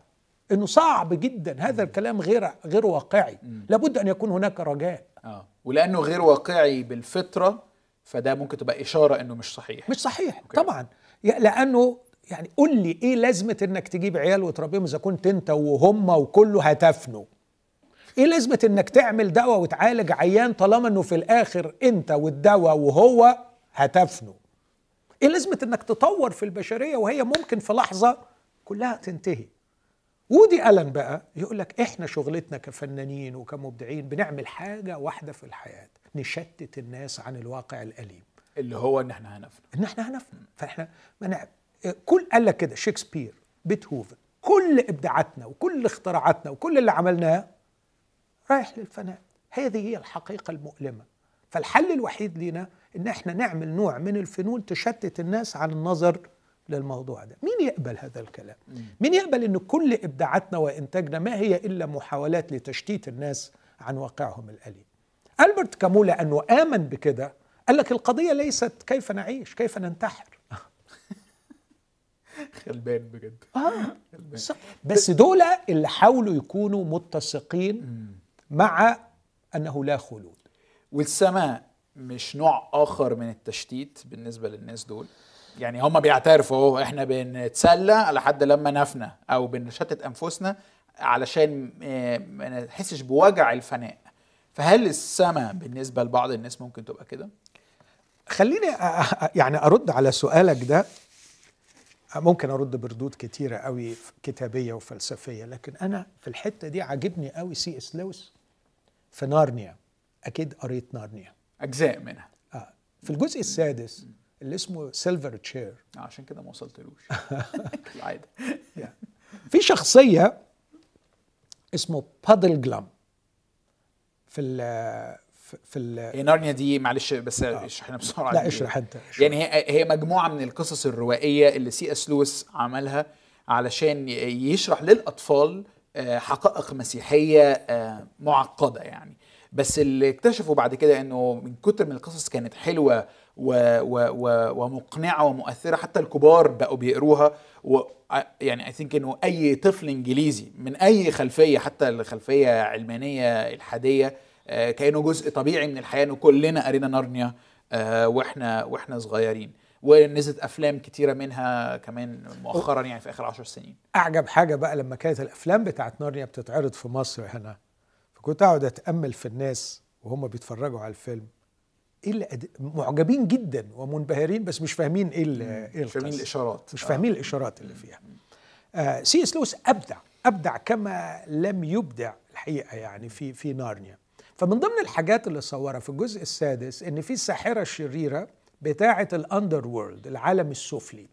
إنه صعب جدا. هذا الكلام غير غير واقعي. لابد أن يكون هناك رجاء. آه. ولأنه غير واقعي بالفطرة فده ممكن تبقى إشارة إنه مش صحيح. مش صحيح أوكي. طبعا. لأنه يعني قول لي إيه لازمة إنك تجيب عيال وتربيهم إذا كنت أنت وهم وكله هتفنوا. إيه لازمة إنك تعمل دواء وتعالج عيان طالما إنه في الآخر أنت والدواء وهو هتفنوا إيه لازمة إنك تطور في البشرية وهي ممكن في لحظة كلها تنتهي؟ ودي ألن بقى يقول لك إحنا شغلتنا كفنانين وكمبدعين بنعمل حاجة واحدة في الحياة نشتت الناس عن الواقع الأليم. اللي هو إن إحنا هنفنى إن إحنا هنفنى فإحنا ما كل قال لك كده شكسبير بيتهوفن كل إبداعاتنا وكل اختراعاتنا وكل اللي عملناه رايح للفناء. هذه هي الحقيقة المؤلمة. فالحل الوحيد لنا إن إحنا نعمل نوع من الفنون تشتت الناس عن النظر للموضوع ده. مين يقبل هذا الكلام؟ مين يقبل إن كل إبداعاتنا وإنتاجنا ما هي إلا محاولات لتشتيت الناس عن واقعهم الأليم؟ ألبرت كامو لأنه آمن بكده قال لك القضية ليست كيف نعيش كيف ننتحر. غلبان بجد. آه. بس دول اللي حاولوا يكونوا متسقين مع أنه لا خلود. والسماء مش نوع آخر من التشتيت بالنسبة للناس دول؟ يعني هم بيعترفوا إحنا بنتسلى لحد لما نفنى أو بنشتت أنفسنا علشان آه، ما نحسش بوجع الفناء. فهل السماء بالنسبة لبعض الناس ممكن تبقى كده؟ خليني يعني أرد على سؤالك ده. ممكن أرد بردود كتيرة قوي كتابية وفلسفية لكن أنا في الحتة دي عاجبني قوي سي إس لويس. في نارنيا. أكيد قريت نارنيا. أجزاء منها. آه في الجزء السادس اللي اسمه Silver Chair آه عشان كده ما وصلتلوش. للعادة. في شخصية اسمه بادلجلم في في ال هي نارنيا دي معلش بس آه. اشرح بسرعة. لا اشرح أنت يعني هي هي مجموعة من القصص الروائية اللي سي إس لويس عملها علشان يشرح للأطفال آه، حقائق مسيحية آه، معقدة يعني. بس اللي اكتشفوا بعد كده إنه من كتر من القصص كانت حلوة و و و ومقنعة ومؤثرة حتى الكبار بقوا بيقروها. و يعني اي ثينك إنه أي طفل إنجليزي من أي خلفية حتى الخلفية علمانية الحادية آه، كأنه جزء طبيعي من الحياة. إنه كلنا قرينا نارنيا آه، وإحنا وإحنا صغيرين. ونزلت أفلام كتيرة منها كمان مؤخرا يعني في آخر عشر سنين. أعجب حاجة بقى لما كانت الأفلام بتاعت نارنيا بتتعرض في مصر هنا. فكنت أقعد أتأمل في الناس وهم بيتفرجوا على الفيلم. إيه اللي أد... معجبين جدا ومنبهرين بس مش فاهمين إيه ال- إيه مش فاهمين. الإشارات. مش آه. فاهمين الإشارات اللي فيها. آه سي إس لويس أبدع أبدع كما لم يبدع الحقيقة يعني في في نارنيا. فمن ضمن الحاجات اللي صورها في الجزء السادس إن في الساحره الشريره بتاعة ال underworld العالم السفلي.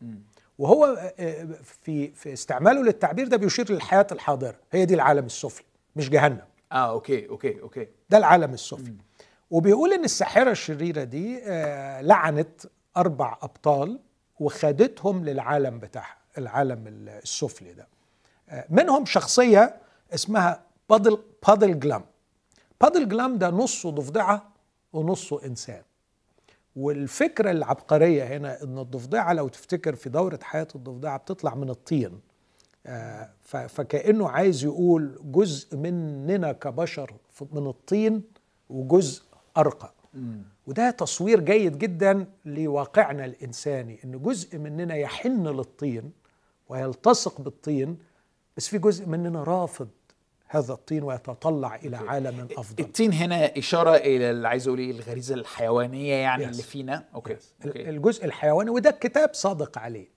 وهو آه، في في استعماله للتعبير ده بيشير للحياة الحاضرة. هي دي العالم السفلي مش جهنم. آه okay okay okay. ده العالم السفلي. وبيقول إن الساحرة الشريرة دي آه، لعنت أربع أبطال وخدتهم للعالم بتاعها العالم السفلي ده. آه، منهم شخصية اسمها بادل بادل جلام. بادل جلام ده نصه ضفدعة ونصه إنسان. والفكرة العبقرية هنا إن الضفدعة لو تفتكر في دورة حياة الضفدعة بتطلع من الطين. آه، ف- فكأنه عايز يقول جزء مننا كبشر من الطين وجزء أرقى. وده تصوير جيد جدا لواقعنا الإنساني إن جزء مننا يحن للطين ويلتصق بالطين بس في جزء مننا رافض هذا الطين ويتطلع إلى عالم أفضل. الطين هنا إشارة إلى اللي عايز أقول الغريزة الحيوانية يعني Yes. اللي فينا. أوكي أوكي. الجزء الحيواني وده الكتاب صادق عليه.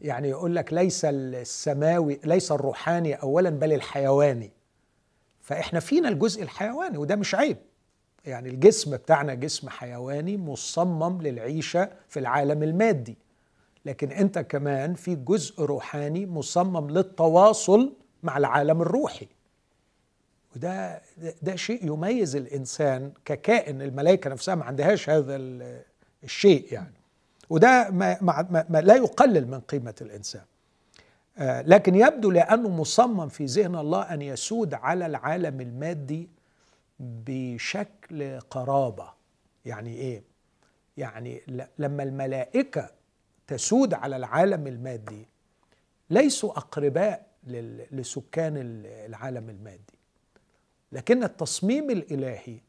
يعني يقول لك ليس السماوي ليس الروحاني اولا بل الحيواني. فإحنا فينا الجزء الحيواني وده مش عيب. يعني الجسم بتاعنا جسم حيواني مصمم للعيشة في العالم المادي. لكن أنت كمان في جزء روحاني مصمم للتواصل مع العالم الروحي. وده ده, شيء يميز الإنسان ككائن الملائكة نفسها ما عندهاش هذا ال- الشيء يعني. وده ما ما ما لا يقلل من قيمة الإنسان. آه، لكن يبدو لأنه مصمم في ذهن الله أن يسود على العالم المادي بشكل قرابة. يعني إيه؟ يعني لما الملائكة تسود على العالم المادي ليسوا أقرباء لسكان ال- العالم المادي. لكن التصميم الإلهي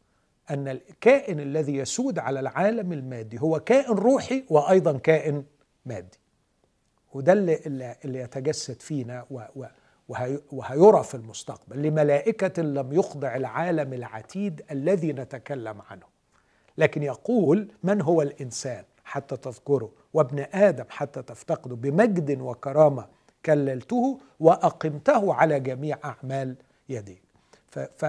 أن الكائن الذي يسود على العالم المادي هو كائن روحي وأيضا كائن مادي. وده اللي, اللي يتجسد فينا و و وهي وهيرى في المستقبل. لملائكة لم يخضع العالم العتيد الذي نتكلم عنه. لكن يقول من هو الإنسان حتى تذكره؟ وابن آدم حتى تفتقده بمجد وكرامة كللته وأقمته على جميع أعمال يديك ف ف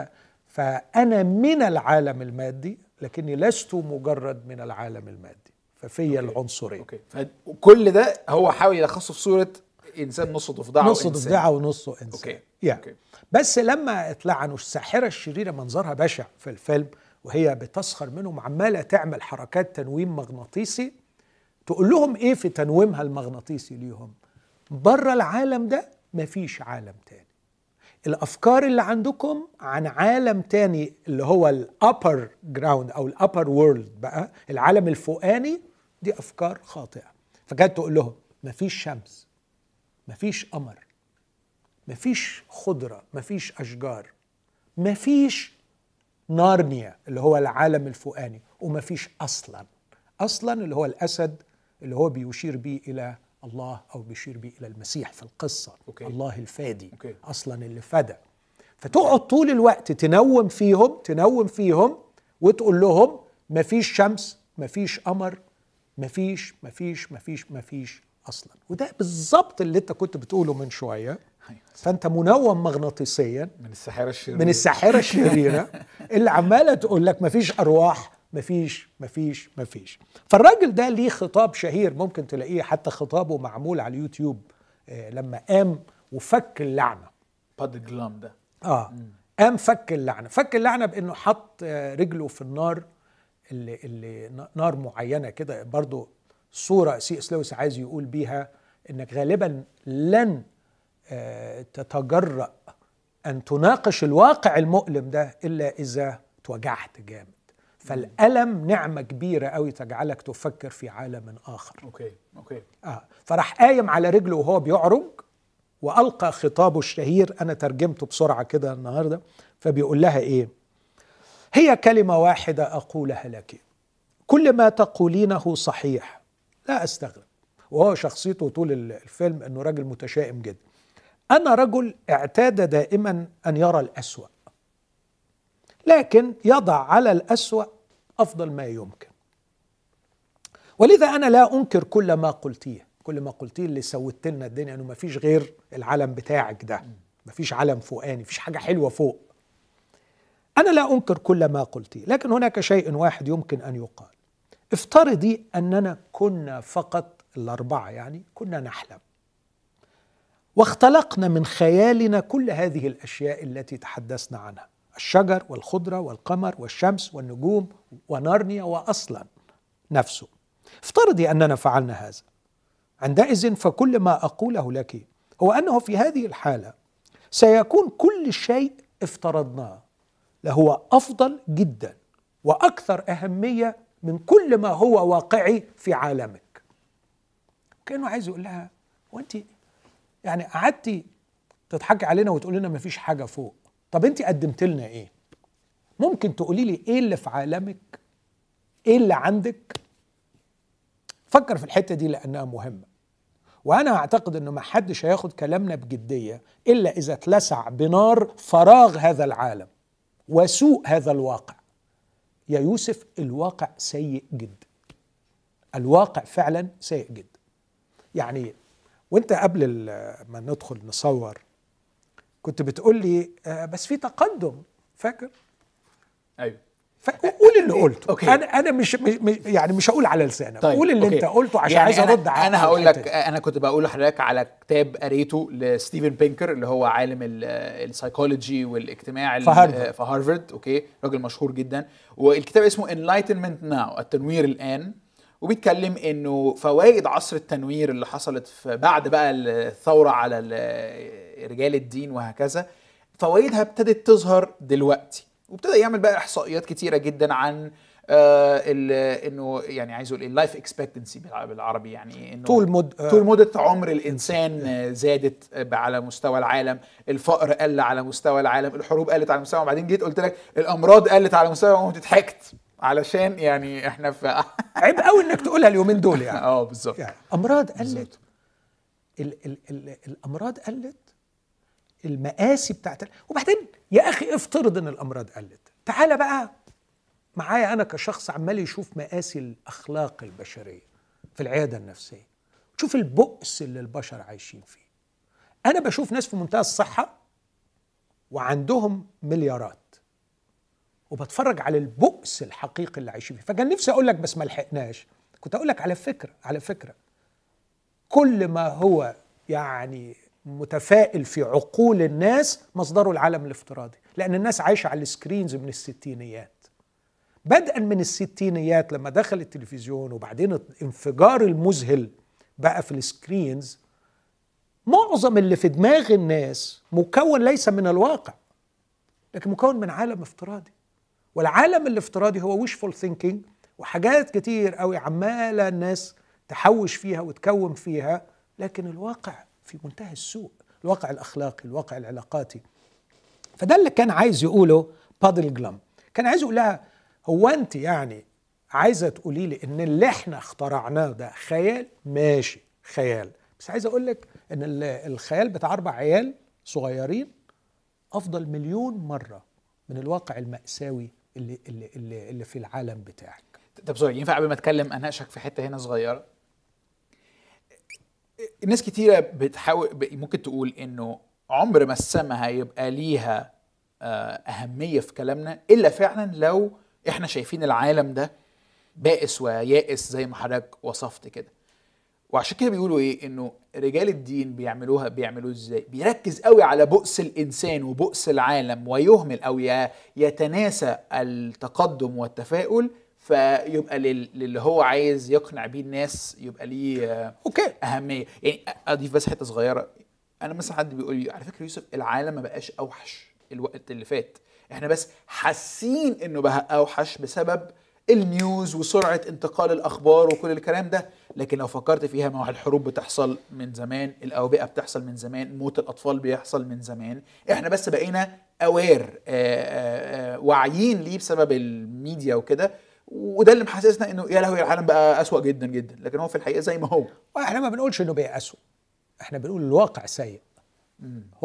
فأنا من العالم المادي لكني لست مجرد من العالم المادي ففي العنصرين okay فكل ده هو حاول يلخصه في صورة إنسان نص ضفدعة نص وإنسان. ضفدعة ونصه إنسان okay. yeah. okay. بس لما اتلعنوا الساحرة الشريرة منظرها بشع في الفيلم وهي بتسخر منهم عمالة تعمل حركات تنويم مغناطيسي تقول لهم إيه في تنويمها المغناطيسي ليهم بره العالم ده مفيش عالم تاني الأفكار اللي عندكم عن عالم تاني اللي هو ال upper ground أو ال upper world بقى العالم الفوقاني دي أفكار خاطئة. فكانت تقول لهم مفيش شمس مفيش قمر مفيش خضرة مفيش أشجار مفيش نارنيا اللي هو العالم الفوقاني ومفيش أصلان أصلان اللي هو الأسد اللي هو بيشير بيه إلى الله أو بيشير بيه إلى المسيح في القصة okay. الله الفادي okay. أصلان اللي فدى فتقعد طول الوقت تنوم فيهم تنوم فيهم وتقول لهم مفيش شمس مفيش قمر مفيش مفيش مفيش مفيش أصلان وده بالظبط اللي أنت كنت بتقوله من شوية أيوة. فأنت منوم مغناطيسيا من الساحرة الشريرة من الساحرة الشريرة اللي عمالة تقول لك مفيش أرواح مفيش مفيش مفيش. فالراجل ده ليه خطاب شهير ممكن تلاقيه حتى خطابه معمول على اليوتيوب آه، لما قام وفك اللعنة. باد جلام ده. آه. قام فك اللعنة. فك اللعنة بإنه حط آه، رجله في النار اللي اللي نار معينة كده. برضو صورة سي إس لويس عايز يقول بيها إنك غالبا لن آه، تتجرأ أن تناقش الواقع المؤلم ده إلا إذا اتوجعت جامد. فالألم نعمة كبيرة قوي تجعلك تفكر في عالم آخر. okay okay. آه. فراح قايم على رجله وهو بيعرج وألقى خطابه الشهير أنا ترجمته بسرعة كده النهارده فبيقول لها إيه؟ هي كلمة واحدة أقولها لك. كل ما تقولينه صحيح لا أستغرب. وهو شخصيته طول الفيلم إنه راجل متشائم جدا. أنا رجل اعتاد دائما أن يرى الأسوأ لكن يضع على الأسوأ أفضل ما يمكن. ولذا أنا لا أنكر كل ما قلتيه كل ما قلتيه اللي سوت لنا الدنيا إنه ما فيش غير العلم بتاعك ده. ما فيش علم فوقاني فيش حاجة حلوة فوق. أنا لا أنكر كل ما قلتيه لكن هناك شيء واحد يمكن أن يقال. افترضي أننا كنا فقط الأربعة يعني كنا نحلم. واختلقنا من خيالنا كل هذه الأشياء التي تحدثنا عنها. الشجر والخضرة والقمر والشمس والنجوم ونارنيا وأصلا نفسه. افترضي أننا فعلنا هذا. عندئذ فكل ما أقوله لك هو أنه في هذه الحالة سيكون كل شيء افترضناه. لهو أفضل جدا وأكثر أهمية من كل ما هو واقعي في عالمك. كأنه عايز يقول لها هو أنت يعني قعدتي تضحكي علينا وتقول لنا مفيش حاجة فوق. طب انت قدمت لنا إيه؟ ممكن تقولي لي إيه اللي في عالمك؟ إيه اللي عندك؟ فكر في الحتة دي لأنها مهمة. وأنا أعتقد إنه ما حدش هياخد كلامنا بجدية إلا إذا اتلسع بنار فراغ هذا العالم وسوء هذا الواقع. يا يوسف الواقع سيء جدا. الواقع فعلا سيء جدا. يعني وأنت قبل ما ندخل نصور كنت بتقول لي آه، بس في تقدم. فاكر؟ أيوه. قول اللي قلته. okay. أنا أنا مش, مش يعني مش هقول على لسانك. طيب. قول اللي okay. أنت قلته عشان يعني عايز أرد على أنا هقول لك أنا كنت بقول لحضرتك على كتاب قريته لستيفن بينكر اللي هو عالم السايكولوجي والاجتماع في هارفارد. في هارفارد. okay. راجل مشهور جدا. والكتاب اسمه Enlightenment Now التنوير الآن. وبيتكلم إنه فوائد عصر التنوير اللي حصلت في بعد بقى الثورة على رجال الدين وهكذا فوائدها ابتدت تظهر دلوقتي. وابتدى يعمل بقى إحصائيات كتيرة جدا عن آه إنه يعني عايز أقول ال life expectancy بالعربي يعني إنه طول مد آه. طول مدة عمر الإنسان زادت على مستوى العالم الفقر قل على مستوى العالم الحروب قلت على مستوى وبعدين جيت قلت لك الأمراض قلت على مستوى وانت ضحكت علشان يعني إحنا في عيب قوي إنك تقولها اليومين دول يعني. آه بالظبط. يعني أمراض قلت ال ال ال الأمراض قلت المقاسي بتاعت وبعدين يا أخي افترض إن الأمراض قلت. تعالى بقى معايا أنا كشخص عمال يشوف مقاسي الأخلاق البشرية في العيادة النفسية. شوف البؤس اللي البشر عايشين فيه. أنا بشوف ناس في منتهى الصحة وعندهم مليارات. وبتفرج على البؤس الحقيقي اللي عايشين فيه. فكان نفسي أقول لك بس ما لحقناش. كنت أقول لك على فكرة على فكرة كل ما هو يعني متفائل في عقول الناس مصدره العالم الافتراضي. لأن الناس عايشة على ال screens من الستينيات. بدءا من الستينيات لما دخل التلفزيون وبعدين الانفجار المذهل بقى في ال screens معظم اللي في دماغ الناس مكون ليس من الواقع لكن مكون من عالم افتراضي. والعالم الافتراضي هو wishful thinking وحاجات كتير قوي عمالة الناس تحوش فيها وتكون فيها لكن الواقع في منتهى السوء الواقع الأخلاقي الواقع العلاقاتي. فده اللي كان عايز يقوله بادل جلام. كان عايز يقول لها هو أنت يعني عايزة تقولي لي إن اللي إحنا اخترعناه ده خيال؟ ماشي خيال. بس عايز أقول لك إن الخيال بتاع أربع عيال صغيرين أفضل مليون مرة من الواقع المأساوي اللي اللي اللي, اللي في العالم بتاعك. طب سوري ينفع قبل ما اتكلم اناقشك في حتة هنا صغيرة؟ ناس كتيرة بتحاول ممكن تقول إنه عمر ما السماء هيبقى ليها آه، أهمية في كلامنا إلا فعلا لو إحنا شايفين العالم ده بائس ويائس زي ما حضرتك وصفت كده. وعشان كده بيقولوا إيه؟ إنه رجال الدين بيعملوها بيعملوه إزاي؟ بيركز قوي على بؤس الإنسان وبؤس العالم ويهمل أو يتناسى التقدم والتفاؤل فيبقى للي هو عايز يقنع بيه الناس يبقى ليه آه، أوكي. أهمية. يعني اضيف بس حتة صغيرة. أنا مثلا حد بيقول لي على فكرة يوسف العالم ما بقاش أوحش الوقت اللي فات. إحنا بس حاسين إنه بقى أوحش بسبب ال news وسرعة انتقال الأخبار وكل الكلام ده لكن لو فكرت فيها ما هو الحروب بتحصل من زمان الأوبئة بتحصل من زمان موت الأطفال بيحصل من زمان. إحنا بس بقينا aware واعيين ليه بسبب الميديا وكده وده اللي محسسنا إنه يا لهوي العالم بقى أسوأ جدا جدا. لكن هو في الحقيقة زي ما هو. وإحنا ما بنقولش إنه بقى اسوء إحنا بنقول الواقع سيء.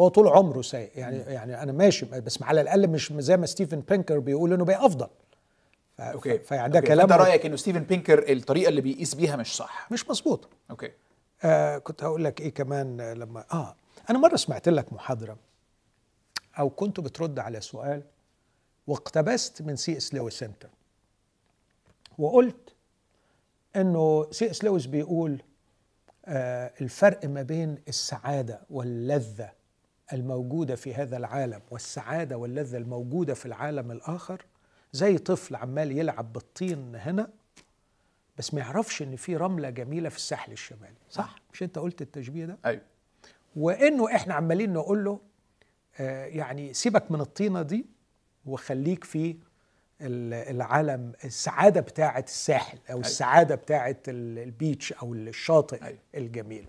هو طول عمره سيء. يعني يعني أنا ماشي بس على الأقل مش زي ما ستيفن بينكر بيقول إنه بقى أفضل. ف- okay. فيعني ده okay. كلام فأنت رأيك إنه ستيفن بينكر الطريقة اللي بيقيس بيها مش صح؟ مش مظبوط. okay. آه كنت هقول لك إيه كمان لما آه أنا مرة سمعت لك محاضرة أو كنت بترد على سؤال واقتبست من سي اس لويس انت وقلت إنه سي اس لويس بيقول آه الفرق ما بين السعادة واللذة الموجودة في هذا العالم والسعادة واللذة الموجودة في العالم الآخر زي طفل عمال يلعب بالطين هنا بس ما يعرفش إن في رملة جميلة في الساحل الشمالي صح؟ مش أنت قلت التشبيه ده؟ أيوه. وإنه إحنا عمالين نقول له آه، يعني سيبك من الطينة دي وخليك في ال- العالم السعادة بتاعه الساحل أو السعادة بتاعه ال- البيتش أو الشاطئ أيوة. الجميل.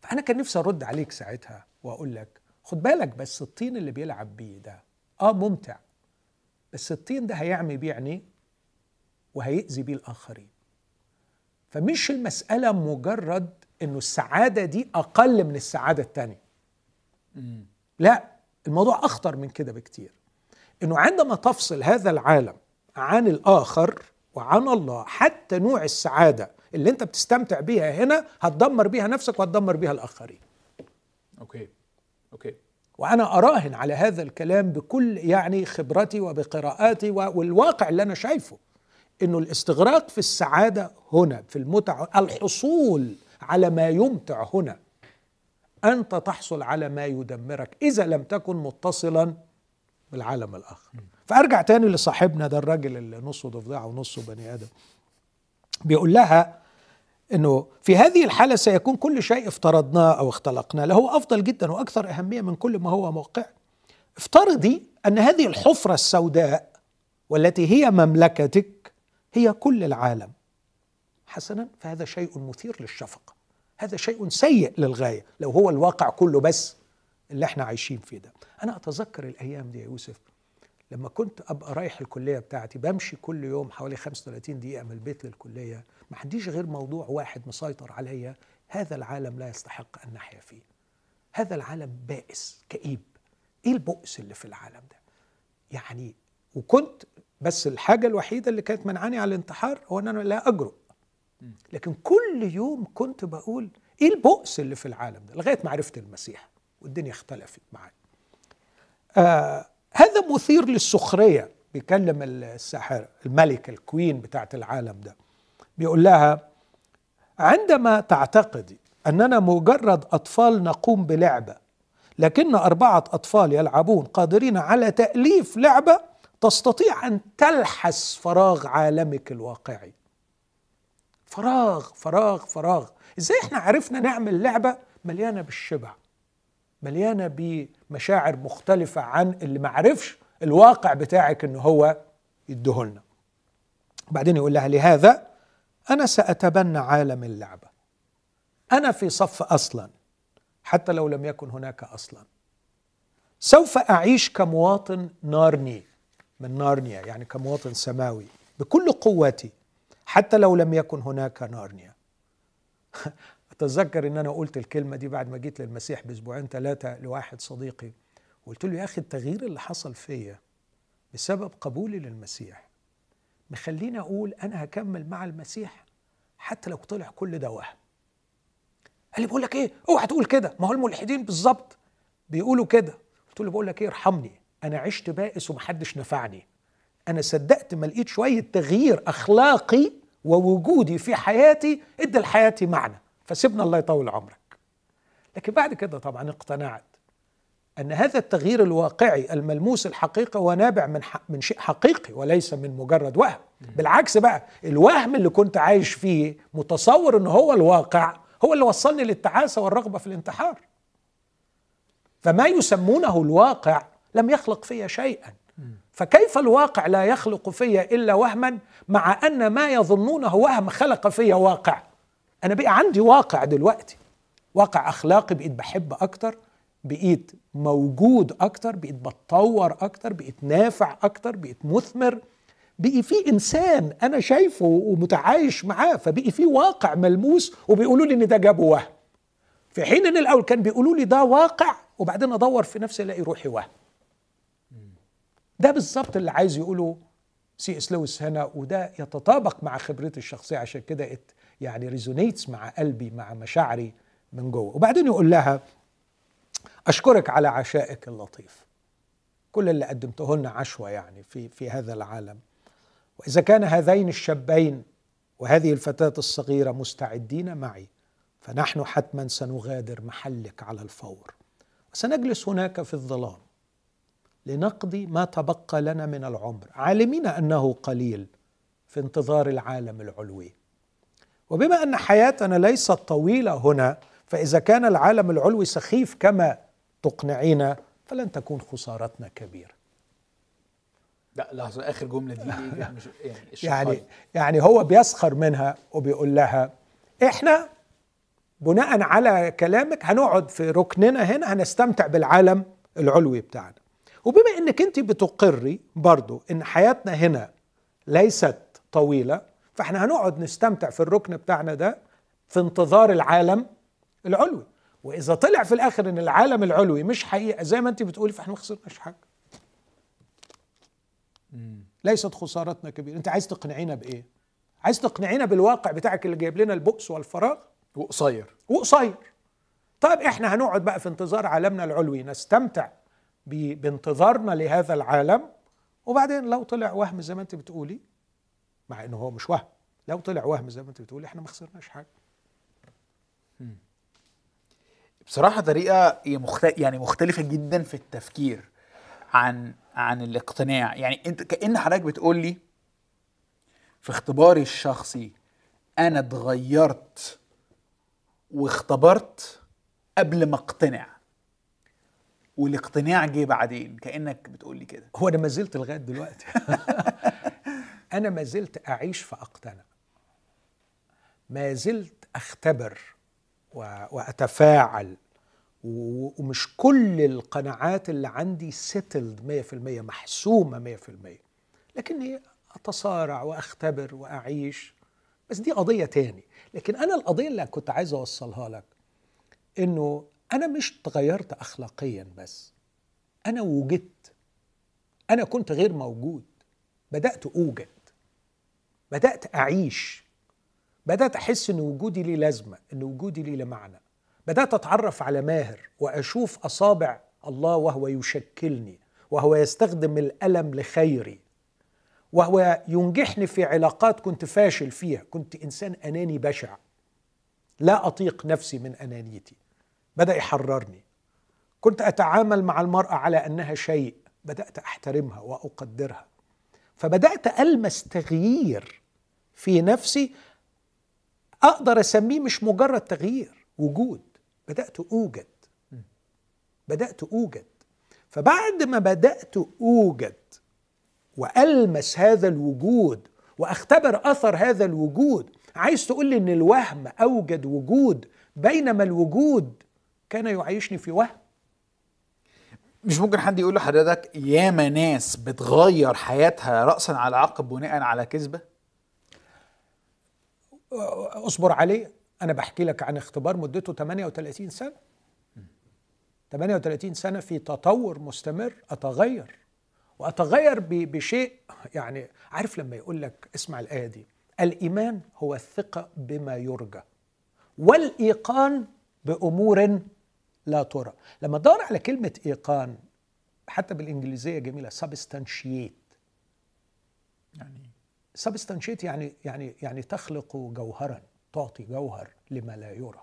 فأنا كان نفسي أرد عليك ساعتها وأقول لك خد بالك بس الطين اللي بيلعب بيه ده آه ممتع. بس الطين ده هيعمي بيه عينيه وهيأذي بيه الآخرين. فمش المسألة مجرد إنه السعادة دي أقل من السعادة التانية. لا الموضوع أخطر من كده بكتير. إنه عندما تفصل هذا العالم عن الآخر وعن الله حتى نوع السعادة اللي أنت بتستمتع بيها هنا هتدمر بيها نفسك وهتدمر بيها الآخرين. Okay. Okay. وأنا أراهن على هذا الكلام بكل يعني خبرتي وبقراءاتي والواقع اللي أنا شايفه إنه الاستغراق في السعادة هنا في المتعة الحصول على ما يمتع هنا. أنت تحصل على ما يدمرك إذا لم تكن متصلا بالعالم الآخر. فأرجع تاني لصاحبنا ده الراجل اللي نصه ضفدعة ونصه بني آدم. بيقول لها إنه في هذه الحالة سيكون كل شيء افترضناه أو اختلقناه. له أفضل جدا وأكثر أهمية من كل ما هو موقع. افترضي أن هذه الحفرة السوداء والتي هي مملكتك هي كل العالم. حسنا فهذا شيء مثير للشفقة. هذا شيء سيء للغاية. لو هو الواقع كله بس اللي إحنا عايشين فيه ده. أنا أتذكر الأيام دي يا يوسف لما كنت أبقى رايح الكلية بتاعتي بمشي كل يوم حوالي 35 دقيقة من البيت للكلية ما عنديش غير موضوع واحد مسيطر عليا هذا العالم لا يستحق ان نحيا فيه. هذا العالم بائس كئيب. إيه البؤس اللي في العالم ده؟ يعني وكنت بس الحاجة الوحيدة اللي كانت منعاني على الانتحار هو إن أنا لا أجرؤ. لكن كل يوم كنت بقول إيه البؤس اللي في العالم ده؟ لغاية ما عرفت المسيح والدنيا اختلفت معايا. آه هذا مثير للسخرية. بيكلم الساحره الملكه الكوين بتاعت العالم ده. بيقول لها عندما تعتقدي أننا مجرد أطفال نقوم بلعبة لكن أربعة أطفال يلعبون قادرين على تأليف لعبة تستطيع أن تلحس فراغ عالمك الواقعي. فراغ فراغ فراغ. إزاي إحنا عرفنا نعمل لعبة مليانة بالشبع؟ مليانة بمشاعر مختلفة عن اللي ما عرفش الواقع بتاعك ان هو يديهولنا بعدين يقول لها لهذا أنا سأتبنى عالم اللعبة. أنا في صف أصلا حتى لو لم يكن هناك أصلا. سوف أعيش كمواطن نارني من نارنيا يعني كمواطن سماوي بكل قوتي حتى لو لم يكن هناك نارنيا. اتذكر إن أنا قلت الكلمة دي بعد ما جيت للمسيح بأسبوعين ثلاثة لواحد صديقي قلت له يا أخي التغيير اللي حصل فيا بسبب قبولي للمسيح مخليني أقول أنا هكمل مع المسيح حتى لو طلع كل ده وهم. قال لي بقول لك إيه؟ أوعى تقول كده. ما هو الملحدين بالظبط بيقولوا كده. قلت له بقول لك إيه؟ ارحمني. أنا عشت بائس ومحدش نفعني. أنا صدقت ما لقيت شوية تغيير أخلاقي ووجودي في حياتي ادى لحياتي معنى. فسيبنا الله يطول عمرك. لكن بعد كده طبعا اقتنعت أن هذا التغيير الواقعي الملموس الحقيقي هو نابع من من شيء حقيقي وليس من مجرد وهم. بالعكس بقى الوهم اللي كنت عايش فيه متصور إن هو الواقع هو اللي وصلني للتعاسة والرغبة في الانتحار. فما يسمونه الواقع لم يخلق فيا شيئا. فكيف الواقع لا يخلق في إلا وهما مع أن ما يظنونه وهم خلق في واقع؟ أنا بقى عندي واقع دلوقتي. واقع أخلاقي بقيت بحب أكتر بقيت موجود أكتر بقيت بتطور أكتر بقيت نافع أكتر بقيت مثمر. بقي في إنسان أنا شايفه ومتعايش معاه فبقي في واقع ملموس وبيقولوا لي إن ده جابه وهم. في حين إن الأول كان بيقولوا لي ده واقع وبعدين أدور في نفسي ألاقي روحي وهم. ده بالظبط اللي عايز يقوله سي إس لويس هنا وده يتطابق مع خبرتي الشخصية عشان كده يعني resonates مع قلبي مع مشاعري من جوه. وبعدين يقول لها أشكرك على عشائك اللطيف. كل اللي قدمته لنا عشوة يعني في في هذا العالم. وإذا كان هذين الشابين وهذه الفتاة الصغيرة مستعدين معي فنحن حتما سنغادر محلك على الفور. وسنجلس هناك في الظلام لنقضي ما تبقى لنا من العمر عالمين أنه قليل في انتظار العالم العلوي. وبما أن حياتنا ليست طويلة هنا فإذا كان العالم العلوي سخيف كما تقنعينا فلن تكون خسارتنا كبيرة. لا لحظة آخر جملة دي يعني يعني يعني هو بيسخر منها وبيقول لها إحنا بناء على كلامك هنقعد في ركننا هنا هنستمتع بالعالم العلوي بتاعنا. وبما إنك أنت بتقري برضو إن حياتنا هنا ليست طويلة فاحنا هنقعد نستمتع في الركن بتاعنا ده في انتظار العالم العلوي. وإذا طلع في الآخر إن العالم العلوي مش حقيقة زي ما أنت بتقولي فاحنا ما خسرناش حاجة. ليست خسارتنا كبيرة. أنت عايز تقنعينا بإيه؟ عايز تقنعينا بالواقع بتاعك اللي جايب لنا البؤس والفراغ؟ وقصير. وقصير. طيب إحنا هنقعد بقى في انتظار عالمنا العلوي نستمتع بانتظارنا لهذا العالم. وبعدين لو طلع وهم زي ما أنت بتقولي مع إنه هو مش وهم. لو طلع وهم زي ما أنت بتقولي إحنا ما خسرناش حاجة. بصراحة طريقة يعني مختلفة جدا في التفكير عن عن الاقتناع. يعني أنت كأن حضرتك بتقول لي في اختباري الشخصي أنا اتغيرت واختبرت قبل ما اقتنع. والاقتناع جه بعدين كأنك بتقول لي كده. هو أنا ما زلت لغاية دلوقتي. أنا ما زلت أعيش فاقتنع ما زلت أختبر وأتفاعل ومش كل القناعات اللي عندي سيتلد 100% محسومة 100% لكني أتصارع وأختبر وأعيش. بس دي قضية تاني. لكن أنا القضية اللي كنت عايز أوصلها لك إنه أنا مش تغيرت اخلاقيا بس. أنا وجدت. أنا كنت غير موجود. بدأت أوجد. بدأت أعيش. بدأت أحس إن وجودي لي لازمة إن وجودي لي له معنى بدأت أتعرف على ماهر وأشوف أصابع الله وهو يشكلني وهو يستخدم الألم لخيري وهو ينجحني في علاقات كنت فاشل فيها. كنت إنسان أناني بشع. لا أطيق نفسي من أنانيتي. بدأ يحررني. كنت أتعامل مع المرأة على أنها شيء. بدأت أحترمها وأقدرها. فبدأت ألمس تغيير في نفسي أقدر أسميه مش مجرد تغيير وجود. بدأت أوجد. بدأت أوجد. فبعد ما بدأت أوجد وألمس هذا الوجود وأختبر أثر هذا الوجود عايز تقول لي إن الوهم أوجد وجود بينما الوجود كان يعيشني في وهم؟ مش ممكن حد يقول لحضرتك ياما ناس بتغير حياتها راسا على عقب بناء على كذبة؟ اصبر عليه. أنا بحكي لك عن اختبار مدته 38 سنة. 38 سنة في تطور مستمر. أتغير. وأتغير بشيء يعني عارف لما يقول لك اسمع الآية دي. الإيمان هو الثقة بما يرجى والإيقان بأمور لا ترى. لما تدور على كلمة إيقان حتى بالإنجليزية جميلة يعني سبستانشيت يعني يعني يعني تخلق جوهرا تعطي جوهر لما لا يرى.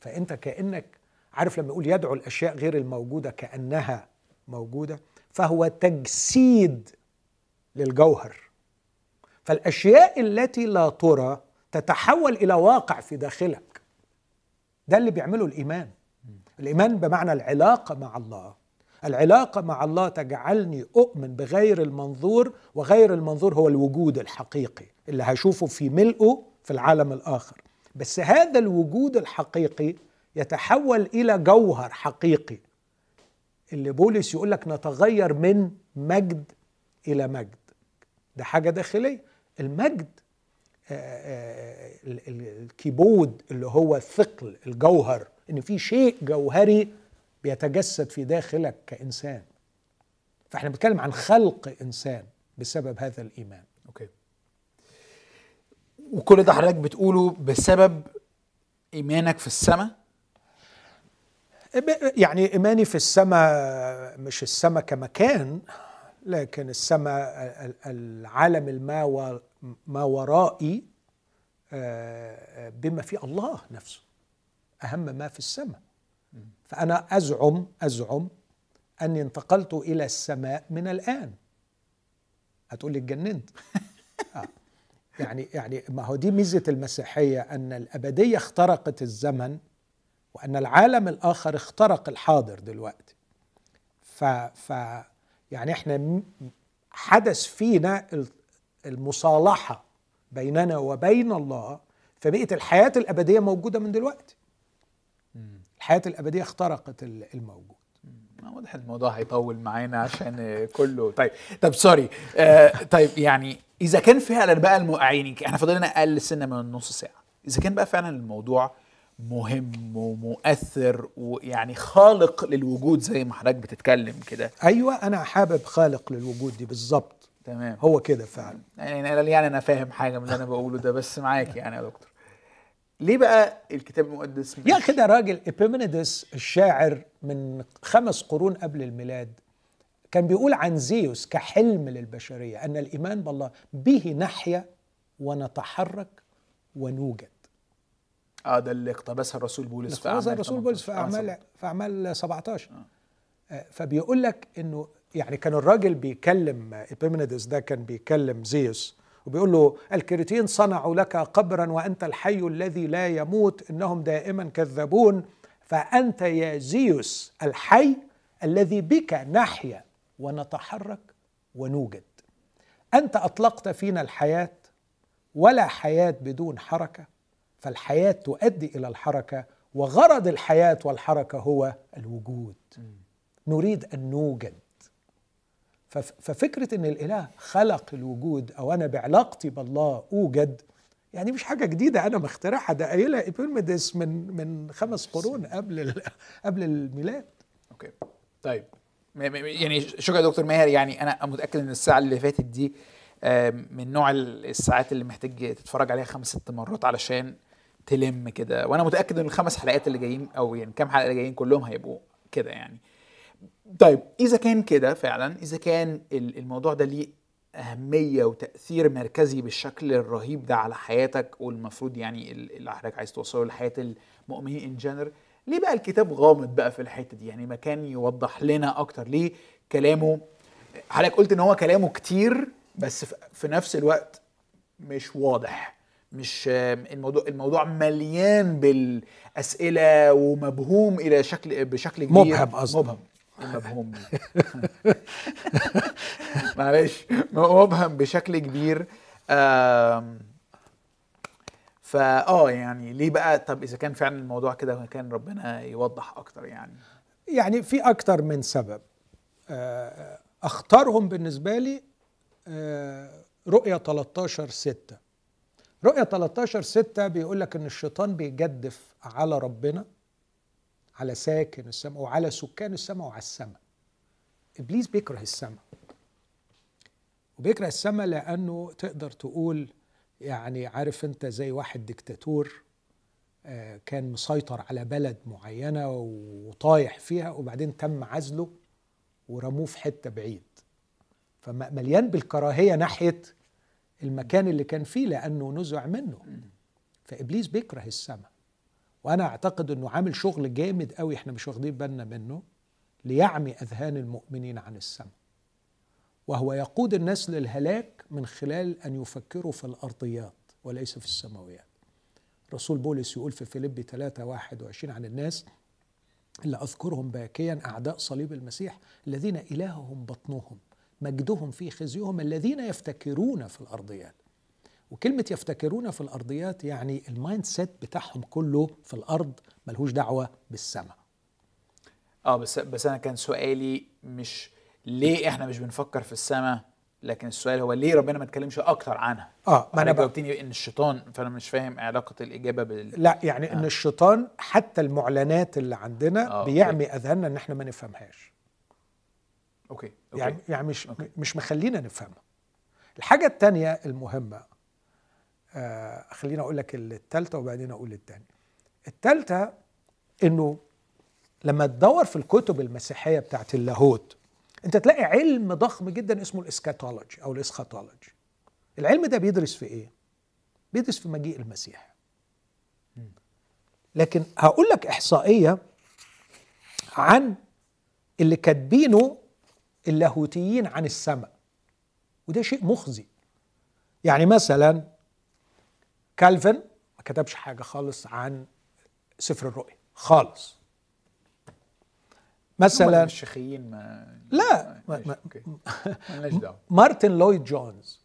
فأنت كأنك عارف لما يقول يدعو الأشياء غير الموجودة كأنها موجودة فهو تجسيد للجوهر. فالأشياء التي لا ترى تتحول إلى واقع في داخلك. ده اللي بيعمله الإيمان. الإيمان بمعنى العلاقة مع الله. العلاقة مع الله تجعلني أؤمن بغير المنظور وغير المنظور هو الوجود الحقيقي اللي هشوفه في ملئه في العالم الآخر. بس هذا الوجود الحقيقي يتحول إلى جوهر حقيقي اللي بولس يقول لك نتغير من مجد إلى مجد. ده حاجة داخلية. المجد آه، آه، الكيبود اللي هو الثقل الجوهر إن في شيء جوهري بيتجسد في داخلك كإنسان. فإحنا بنتكلم عن خلق إنسان بسبب هذا الإيمان. Okay. وكل ده حضرتك بتقوله بسبب إيمانك في السماء؟ يعني إيماني في السماء مش السماء كمكان لكن السماء العالم الما ما ورائي آه، بما في الله نفسه. أهم ما في السماء. فأنا أزعم أزعم أني انتقلت إلى السماء من الآن. هتقول لي اتجننت. آه. يعني يعني ما هو دي ميزة المسيحية أن الأبدية اخترقت الزمن وأن العالم الآخر اخترق الحاضر دلوقتي. ف ف يعني إحنا حدث فينا المصالحة بيننا وبين الله فبقت الحياة الأبدية موجودة من دلوقتي. الحياة الأبدية اخترقت الموجود. واضح الموضوع هيطول معانا عشان كله. طيب طب سوري. آه طيب يعني إذا كان فعلا بقى الم... يعني إحنا فاضلنا أقل سنة من نص ساعة. إذا كان بقى فعلا الموضوع مهم ومؤثر ويعني خالق للوجود زي ما حضرتك بتتكلم كده. أيوه أنا حابب خالق للوجود دي بالظبط. تمام. هو كده فعلا. يعني يعني أنا فاهم حاجة من اللي أنا بقوله ده بس معاك يعني يا دكتور. ليه بقى الكتاب المقدس يا أخي ده راجل إبيمينيدس الشاعر من خمس قرون قبل الميلاد. كان بيقول عن زيوس كحلم للبشرية أن الإيمان بالله به نحيا ونتحرك ونوجد. آه ده اللي اقتبسها الرسول بولس في أعمال الرسول بولس في أعمال آه في أعمال 17 آه. آه فبيقول لك إنه يعني كان الراجل بيكلم إبيمينيدس ده كان بيكلم زيوس وبيقول له الكريتين صنعوا لك قبرا وأنت الحي الذي لا يموت إنهم دائما كذبون فأنت يا زيوس الحي الذي بك نحيا ونتحرك ونوجد. أنت أطلقت فينا الحياة ولا حياة بدون حركة فالحياة تؤدي إلى الحركة وغرض الحياة والحركة هو الوجود. نريد أن نوجد. ففكرة إن الإله خلق الوجود أو أنا بعلاقتي بالله أوجد يعني مش حاجة جديدة أنا مخترعها. ده قايلها إبيمينيدس من من خمس قرون قبل قبل الميلاد. Okay. طيب. يعني شكرا دكتور ماهر. يعني أنا متأكد إن الساعة اللي فاتت دي من نوع الساعات اللي محتاج تتفرج عليها خمس ست مرات علشان تلم كده. وأنا متأكد إن الخمس حلقات اللي جايين أو يعني كام حلقة اللي جايين كلهم هيبقوا كده يعني. طيب إذا كان كده فعلا إذا كان الموضوع ده ليه أهمية وتأثير مركزي بالشكل الرهيب ده على حياتك والمفروض يعني اللي حضرتك عايز توصله لحياة المؤمنين ان جنرال ليه بقى الكتاب غامض بقى في الحتة دي؟ يعني مكان يوضح لنا أكتر. ليه كلامه حضرتك قلت إن هو كلامه كتير بس في نفس الوقت مش واضح مش الموضوع الموضوع مليان بالأسئلة ومبهوم إلى شكل بشكل كبير. مبهم قصدي مبهم. مبهوم معلش مبهم بشكل كبير. فا آه يعني ليه بقى؟ طب إذا كان فعلا الموضوع كده كان ربنا يوضح أكتر يعني. يعني في أكتر من سبب. آه، اختارهم بالنسبة لي آه، رؤية 13 6 رؤية 13 6 بيقول لك إن الشيطان بيجدف على ربنا. على ساكن السماء وعلى سكان السماء وعلى السماء. إبليس بيكره السماء. وبيكره السماء لأنه تقدر تقول يعني عارف أنت زي واحد ديكتاتور آه، كان مسيطر على بلد معينة وطايح فيها وبعدين تم عزله ورموه في حتة بعيد. فمليان بالكراهية ناحية المكان اللي كان فيه لأنه نزع منه. فإبليس بيكره السماء. وأنا اعتقد انه عامل شغل جامد قوي إحنا مش واخدين بالنا منه ليعمي اذهان المؤمنين عن السماء. وهو يقود الناس للهلاك من خلال أن يفكروا في الأرضيات وليس في السماويات. رسول بولس يقول في فيليب 3 21 عن الناس اللي أذكرهم باكيا أعداء صليب المسيح الذين إلههم بطنهم مجدهم في خزيهم الذين يفتكرون في الأرضيات. وكلمة يفتكرون في الأرضيات يعني ال mindset بتاعهم كله في الأرض ملهوش دعوة بالسماء آه بس بس أنا كان سؤالي مش ليه إحنا مش بنفكر في السماء لكن السؤال هو ليه ربنا ما اتكلمش أكتر عنها آه ما أنا جاوبتني إن الشيطان فأنا مش فاهم علاقة الإجابة بال لا يعني آه. ان الشيطان حتى المعلنات اللي عندنا آه بيعمي أذهاننا إن إحنا ما نفهمهاش Okay. Okay يعني يعني مش okay. مش مخلينا نفهمها الحاجة الثانية المهمة آه خلينا أقول لك الثالثه وبعدين أقول الثانية الثالثه إنه لما تدور في الكتب المسيحية بتاعت اللاهوت أنت تلاقي علم ضخم جدا اسمه الإسكاتولوجي أو الإسخاتولوجي. العلم ده بيدرس في إيه؟ بيدرس في مجيء المسيح. لكن هقول لك إحصائية عن اللي كاتبينه اللاهوتيين عن السماء وده شيء مخزي. يعني مثلا كالفن ما كتبش حاجة خالص عن سفر الرؤيا خالص. مثلا الشيخيين ما لا ما ما مارتن لويد جونز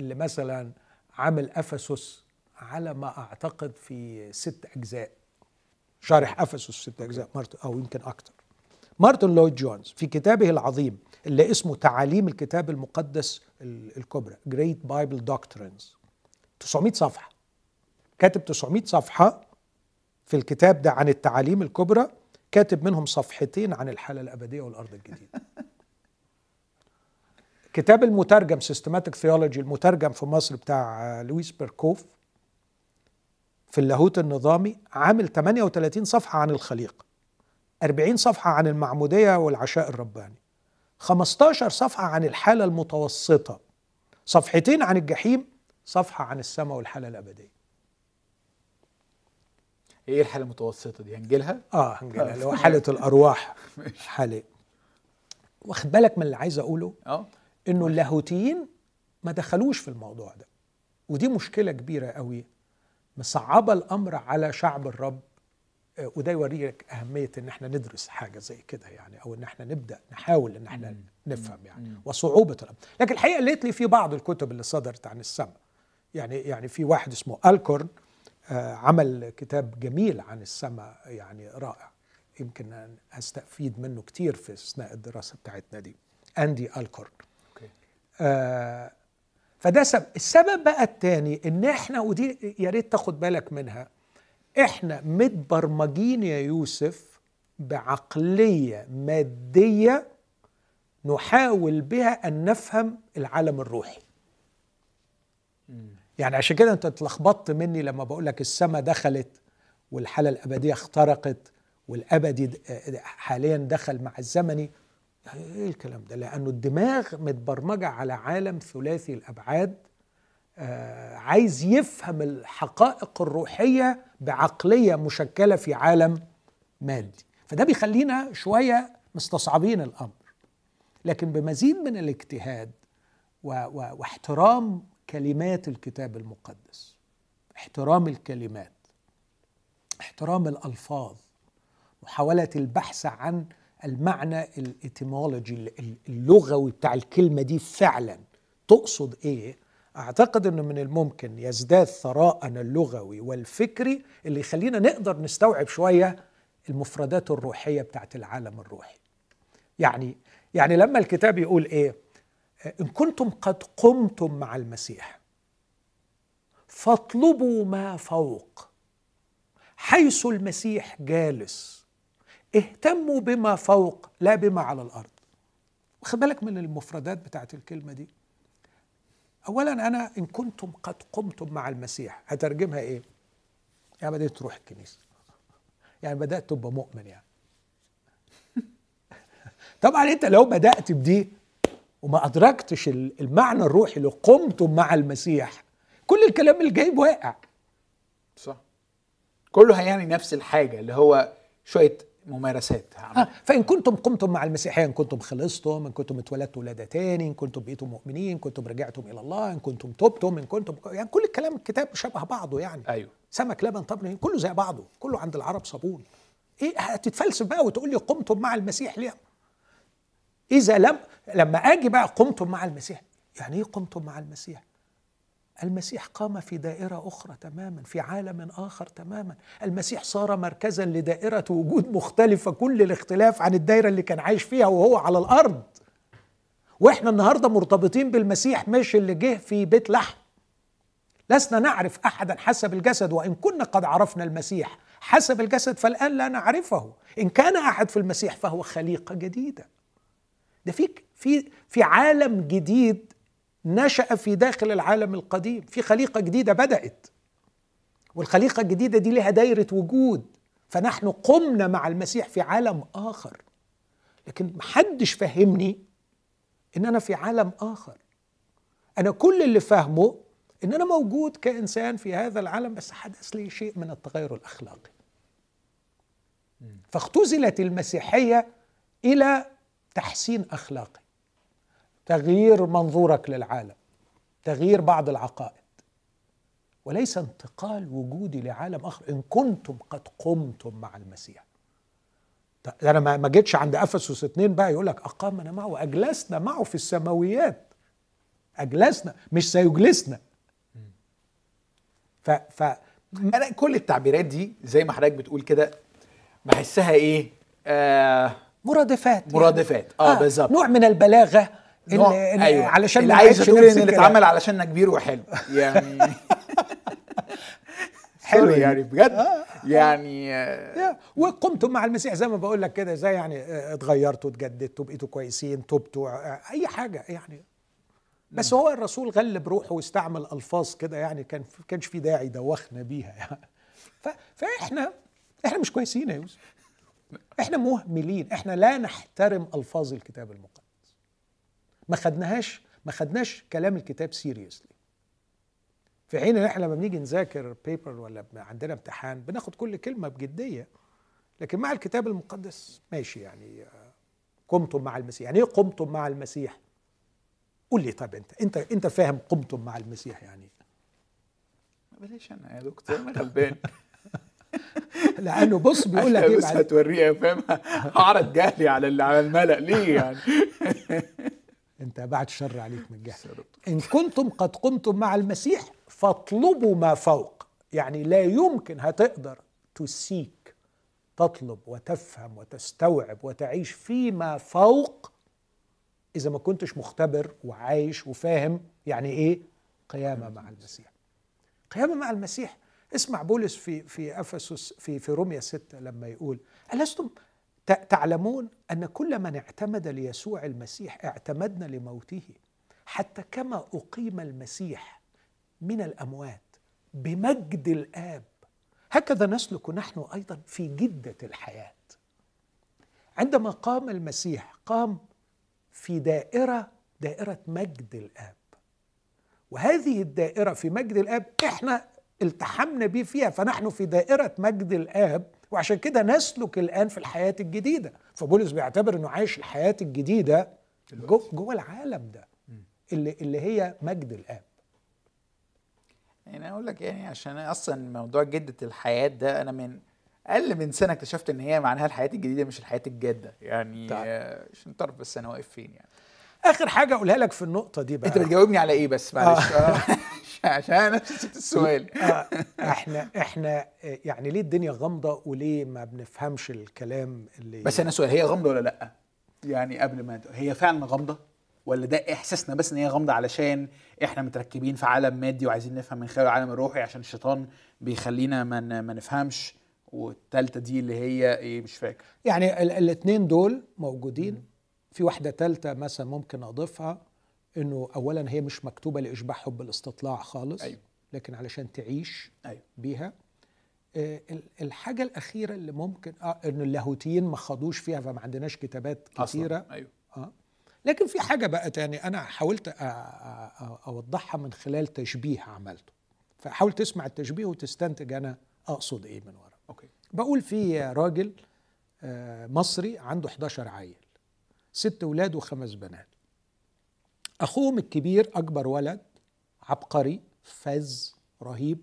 اللي مثلا عامل أفسس على ما أعتقد في ست أجزاء. شارح أفسس ست أجزاء مارتن أو يمكن أكثر مارتن لويد جونز في كتابه العظيم اللي اسمه تعاليم الكتاب المقدس الكبرى Great Bible Doctrines. 900 صفحة. كاتب 900 صفحة في الكتاب ده عن التعاليم الكبرى كاتب منهم صفحتين عن الحالة الأبدية والأرض الجديدة. كتاب المترجم Systematic Theology المترجم في مصر بتاع لويس بيركوف في اللاهوت النظامي عامل 38 صفحة عن الخليقة 40 صفحة عن المعمودية والعشاء الرباني 15 صفحة عن الحالة المتوسطة صفحتين عن الجحيم صفحة عن السماء والحالة الأبدية. إيه الحالة المتوسطة دي؟ هنجيلها؟ آه هنجيلها اللي هو حالة الأرواح حالة واخد بالك من اللي عايز أقوله؟ آه. إنه اللاهوتيين ما دخلوش في الموضوع ده. ودي مشكلة كبيرة قوي. مصعبة الأمر على شعب الرب آه، وده يوريك أهمية إن إحنا ندرس حاجة زي كده يعني أو إن إحنا نبدأ نحاول إن إحنا نفهم يعني وصعوبة الأمر. لكن الحقيقة لقيت لي في بعض الكتب اللي صدرت عن السماء. يعني يعني في واحد اسمه ألكورن آه، عمل كتاب جميل عن السماء يعني رائع. يمكن أن أستفيد منه كتير في أثناء الدراسة بتاعتنا دي. أندي ألكورن. آه فده سبب السبب بقى الثاني إن إحنا ودي يا ريت تاخد بالك منها إحنا متبرمجين يا يوسف بعقلية مادية نحاول بها أن نفهم العالم الروحي. يعني عشان كده انت اتلخبطت مني لما بقول لك السماء دخلت والحالة الأبدية اخترقت والأبدي حاليا دخل مع الزمني. إيه الكلام ده؟ لأنه الدماغ متبرمجة على عالم ثلاثي الأبعاد آه عايز يفهم الحقائق الروحية بعقلية مشكلة في عالم مادي. فده بيخلينا شوية مستصعبين الأمر. لكن بمزيد من الاجتهاد واحترام كلمات الكتاب المقدس. احترام الكلمات احترام الألفاظ محاولة البحث عن المعنى الإتيمولوجي اللغوي بتاع الكلمة دي فعلا. تقصد إيه؟ أعتقد إنه من الممكن يزداد ثراءنا اللغوي والفكري اللي يخلينا نقدر نستوعب شوية المفردات الروحية بتاعت العالم الروحي. يعني يعني لما الكتاب يقول إيه؟ إن كنتم قد قمتم مع المسيح فاطلبوا ما فوق. حيث المسيح جالس اهتموا بما فوق لا بما على الأرض. واخد بالك من المفردات بتاعت الكلمة دي؟ اولا أنا إن كنتم قد قمتم مع المسيح هترجمها إيه؟ يعني بدأت تروح الكنيسة. يعني بدأت تبقى مؤمن يعني. طبعا أنت لو بدأت بدي وما أدركتش المعنى الروحي اللي قمتم مع المسيح. كل الكلام اللي جاي واقع. صح. كله هيعني نفس الحاجة اللي هو شوية ممارسات. آه فإن كنتم قمتم مع المسيحية إن كنتم خلصتم إن كنتم اتولدتوا ولادة تاني إن كنتم بقيتم مؤمنين إن كنتم رجعتم إلى الله إن كنتم تبتم إن كنتم يعني كل الكلام الكتاب شبه بعضه يعني. أيوه. سمك لبن طبعا كله زي بعضه. كله عند العرب صابون. إيه هتتفلسف بقى وتقول لي قمتم مع المسيح ليه؟ إذا لم لما آجي بقى قمتم مع المسيح. يعني إيه قمتم مع المسيح؟ المسيح قام في دائرة أخرى تماما في عالم آخر تماما. المسيح صار مركزا لدائرة وجود مختلفة كل الاختلاف عن الدائرة اللي كان عايش فيها وهو على الأرض. وإحنا النهارده مرتبطين بالمسيح مش اللي جه في بيت لحم. لسنا نعرف احدا حسب الجسد وإن كنا قد عرفنا المسيح حسب الجسد فالآن لا نعرفه. إن كان أحد في المسيح فهو خليقة جديدة. ده في في في عالم جديد نشأ في داخل العالم القديم. في خليقة جديدة بدأت. والخليقة الجديدة دي لها دايرة وجود. فنحن قمنا مع المسيح في عالم آخر. لكن محدش فهمني إن أنا في عالم آخر. أنا كل اللي فاهمه إن أنا موجود كإنسان في هذا العالم بس حدث لي شيء من التغير الأخلاقي. فاختزلت المسيحية إلى تحسين أخلاقي تغيير منظورك للعالم تغيير بعض العقائد وليس انتقال وجودي لعالم آخر. إن كنتم قد قمتم مع المسيح. أنا ما جيتش عند أفسس اثنين بقى يقول لك أقامنا معه وأجلسنا معه في السماويات. أجلسنا مش سيجلسنا. ف ف أنا كل التعبيرات دي زي ما حضرتك بتقول كده بحسها إيه؟ آه مرادفات مرادفات. يعني. آه, آه بالظبط. نوع من البلاغة اللي أيوة. علشان اللي عايز تقول إن اللي اتعمل علشان كبير وحلو. يعني حلو يعني. بجد؟ آه. يعني آه. وقمتم مع المسيح. زي ما بقول لك كده زي يعني آه، اتغيرتوا اتجددتوا بقيتوا كويسين تبتوا آه، أي حاجة يعني. بس هو الرسول غلب روحه واستعمل ألفاظ كده يعني كان كانش في داعي دوخنا بيها يعني. فإحنا إحنا مش كويسين يا يوسف. إحنا مهملين إحنا لا نحترم ألفاظ الكتاب المقدس. ما خدناهاش ما خدناش كلام الكتاب سيريسلي في حين إن إحنا لما بنيجي نذاكر بيبر ولا عندنا امتحان بناخد كل كلمة بجدية. لكن مع الكتاب المقدس ماشي يعني قمتم مع المسيح. يعني إيه قمتم مع المسيح؟ قول لي طب أنت أنت أنت فاهم قمتم مع المسيح يعني؟ بلاش أنا يا دكتور أنا غلبان لأنه بص بيقول لك إيه بس هتوريه فاهم؟ هعرض جهلي على اللي على الملأ ليه يعني؟ أنت بعد شر عليك من جهل إن كنتم قد قمتم مع المسيح فاطلبوا ما فوق. يعني لا يمكن هتقدر تسيك تطلب وتفهم وتستوعب وتعيش فيما فوق إذا ما كنتش مختبر وعايش وفاهم يعني إيه؟ قيامة مع المسيح. قيامة مع المسيح اسمع بولس في في أفسس في في روميا 6 لما يقول ألستم تعلمون أن كل من اعتمد ليسوع المسيح اعتمدنا لموته حتى كما أقيم المسيح من الأموات بمجد الآب. هكذا نسلك نحن أيضا في جدة الحياة. عندما قام المسيح قام في دائرة دائرة مجد الآب. وهذه الدائرة في مجد الآب إحنا التحمنا به فيها فنحن في دائرة مجد الآب وعشان كده نسلك الآن في الحياة الجديدة. فبولس بيعتبر أنه عايش الحياة الجديدة جوه جو العالم ده اللي, اللي هي مجد الآب. يعني أقول لك يعني عشان أصلا موضوع جدة الحياة ده أنا من أقل من سنة اكتشفت إن هي معناها الحياة الجديدة مش الحياة الجادة. يعني طيب. عشان تعرف بس أنا واقف فين يعني؟ آخر حاجة أقولها لك في النقطة دي بقى. أنت بتجاوبني على إيه بس؟ معلش. آه. عشان أنا نسيت السؤال. آه. إحنا إحنا يعني ليه الدنيا غامضة وليه ما بنفهمش الكلام اللي بس أنا سؤال هي غامضة ولا لأ؟ يعني قبل ما هي فعلا غامضة؟ ولا ده إحساسنا بس إن هي غامضة علشان إحنا متركبين في عالم مادي وعايزين نفهم من خلال العالم الروحي عشان الشيطان بيخلينا ما ما نفهمش؟ والثالثه دي اللي هي إيه؟ مش فاكر. يعني الاثنين دول موجودين؟ في واحدة ثالثه مثلا ممكن أضيفها إنه اولا هي مش مكتوبة لإشباع حب الاستطلاع خالص أيوه. لكن علشان تعيش أيوه. بيها آه الحاجة الأخيرة اللي ممكن آه ان اللاهوتيين ما خدوش فيها فما عندناش كتابات كثيره أصلاً. أيوه. آه لكن في حاجة بقى تاني أنا حاولت أوضحها من خلال تشبيه عملته فحاول تسمع التشبيه وتستنتج أنا أقصد إيه من ورا أوكي بقول في راجل آه، مصري عنده 11 عيل ست أولاد وخمس بنات. أخوهم الكبير أكبر ولد عبقري فز رهيب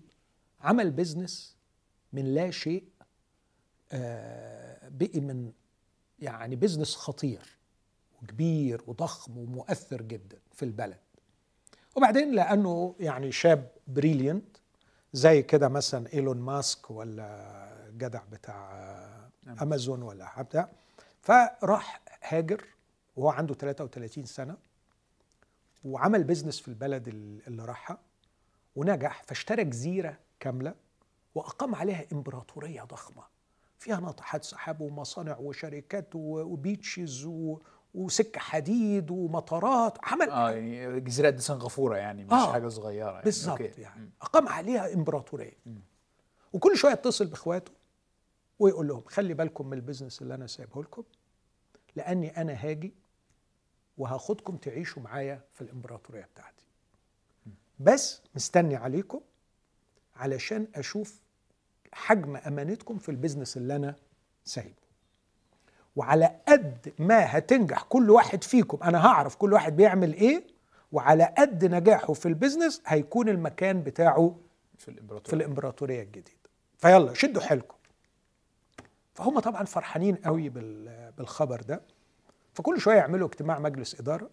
عمل business من لا شيء آه بقي من يعني business خطير وكبير وضخم ومؤثر جدا في البلد. وبعدين لأنه يعني شاب brilliant زي كده مثلا إيلون ماسك ولا جدع بتاع أمازون ولا بتاع فراح هاجر وهو عنده 33 سنة وعمل business في البلد اللي راحها ونجح فاشترى جزيره كاملة وأقام عليها إمبراطورية ضخمة. فيها ناطحات سحاب ومصانع وشركات و beaches وسكة حديد ومطارات. عمل آه يعني جزيرة دي سنغافورة يعني مش آه حاجة صغيرة يعني. بالظبط يعني. أقام عليها إمبراطورية. وكل شوية يتصل بإخواته ويقول لهم خلي بالكم من ال business اللي أنا سايبه لكم لأني أنا هاجي وهاخدكم تعيشوا معايا في الإمبراطورية بتاعتي. بس مستني عليكم علشان أشوف حجم أمانتكم في ال business اللي أنا سايبه. وعلى قد ما هتنجح كل واحد فيكم أنا هعرف كل واحد بيعمل إيه وعلى قد نجاحه في ال business هيكون المكان بتاعه في الإمبراطورية. في الإمبراطورية الجديدة. فيلا شدوا حيلكم. فهم طبعا فرحانين قوي بالخبر ده. فكل شوية يعملوا اجتماع مجلس إدارة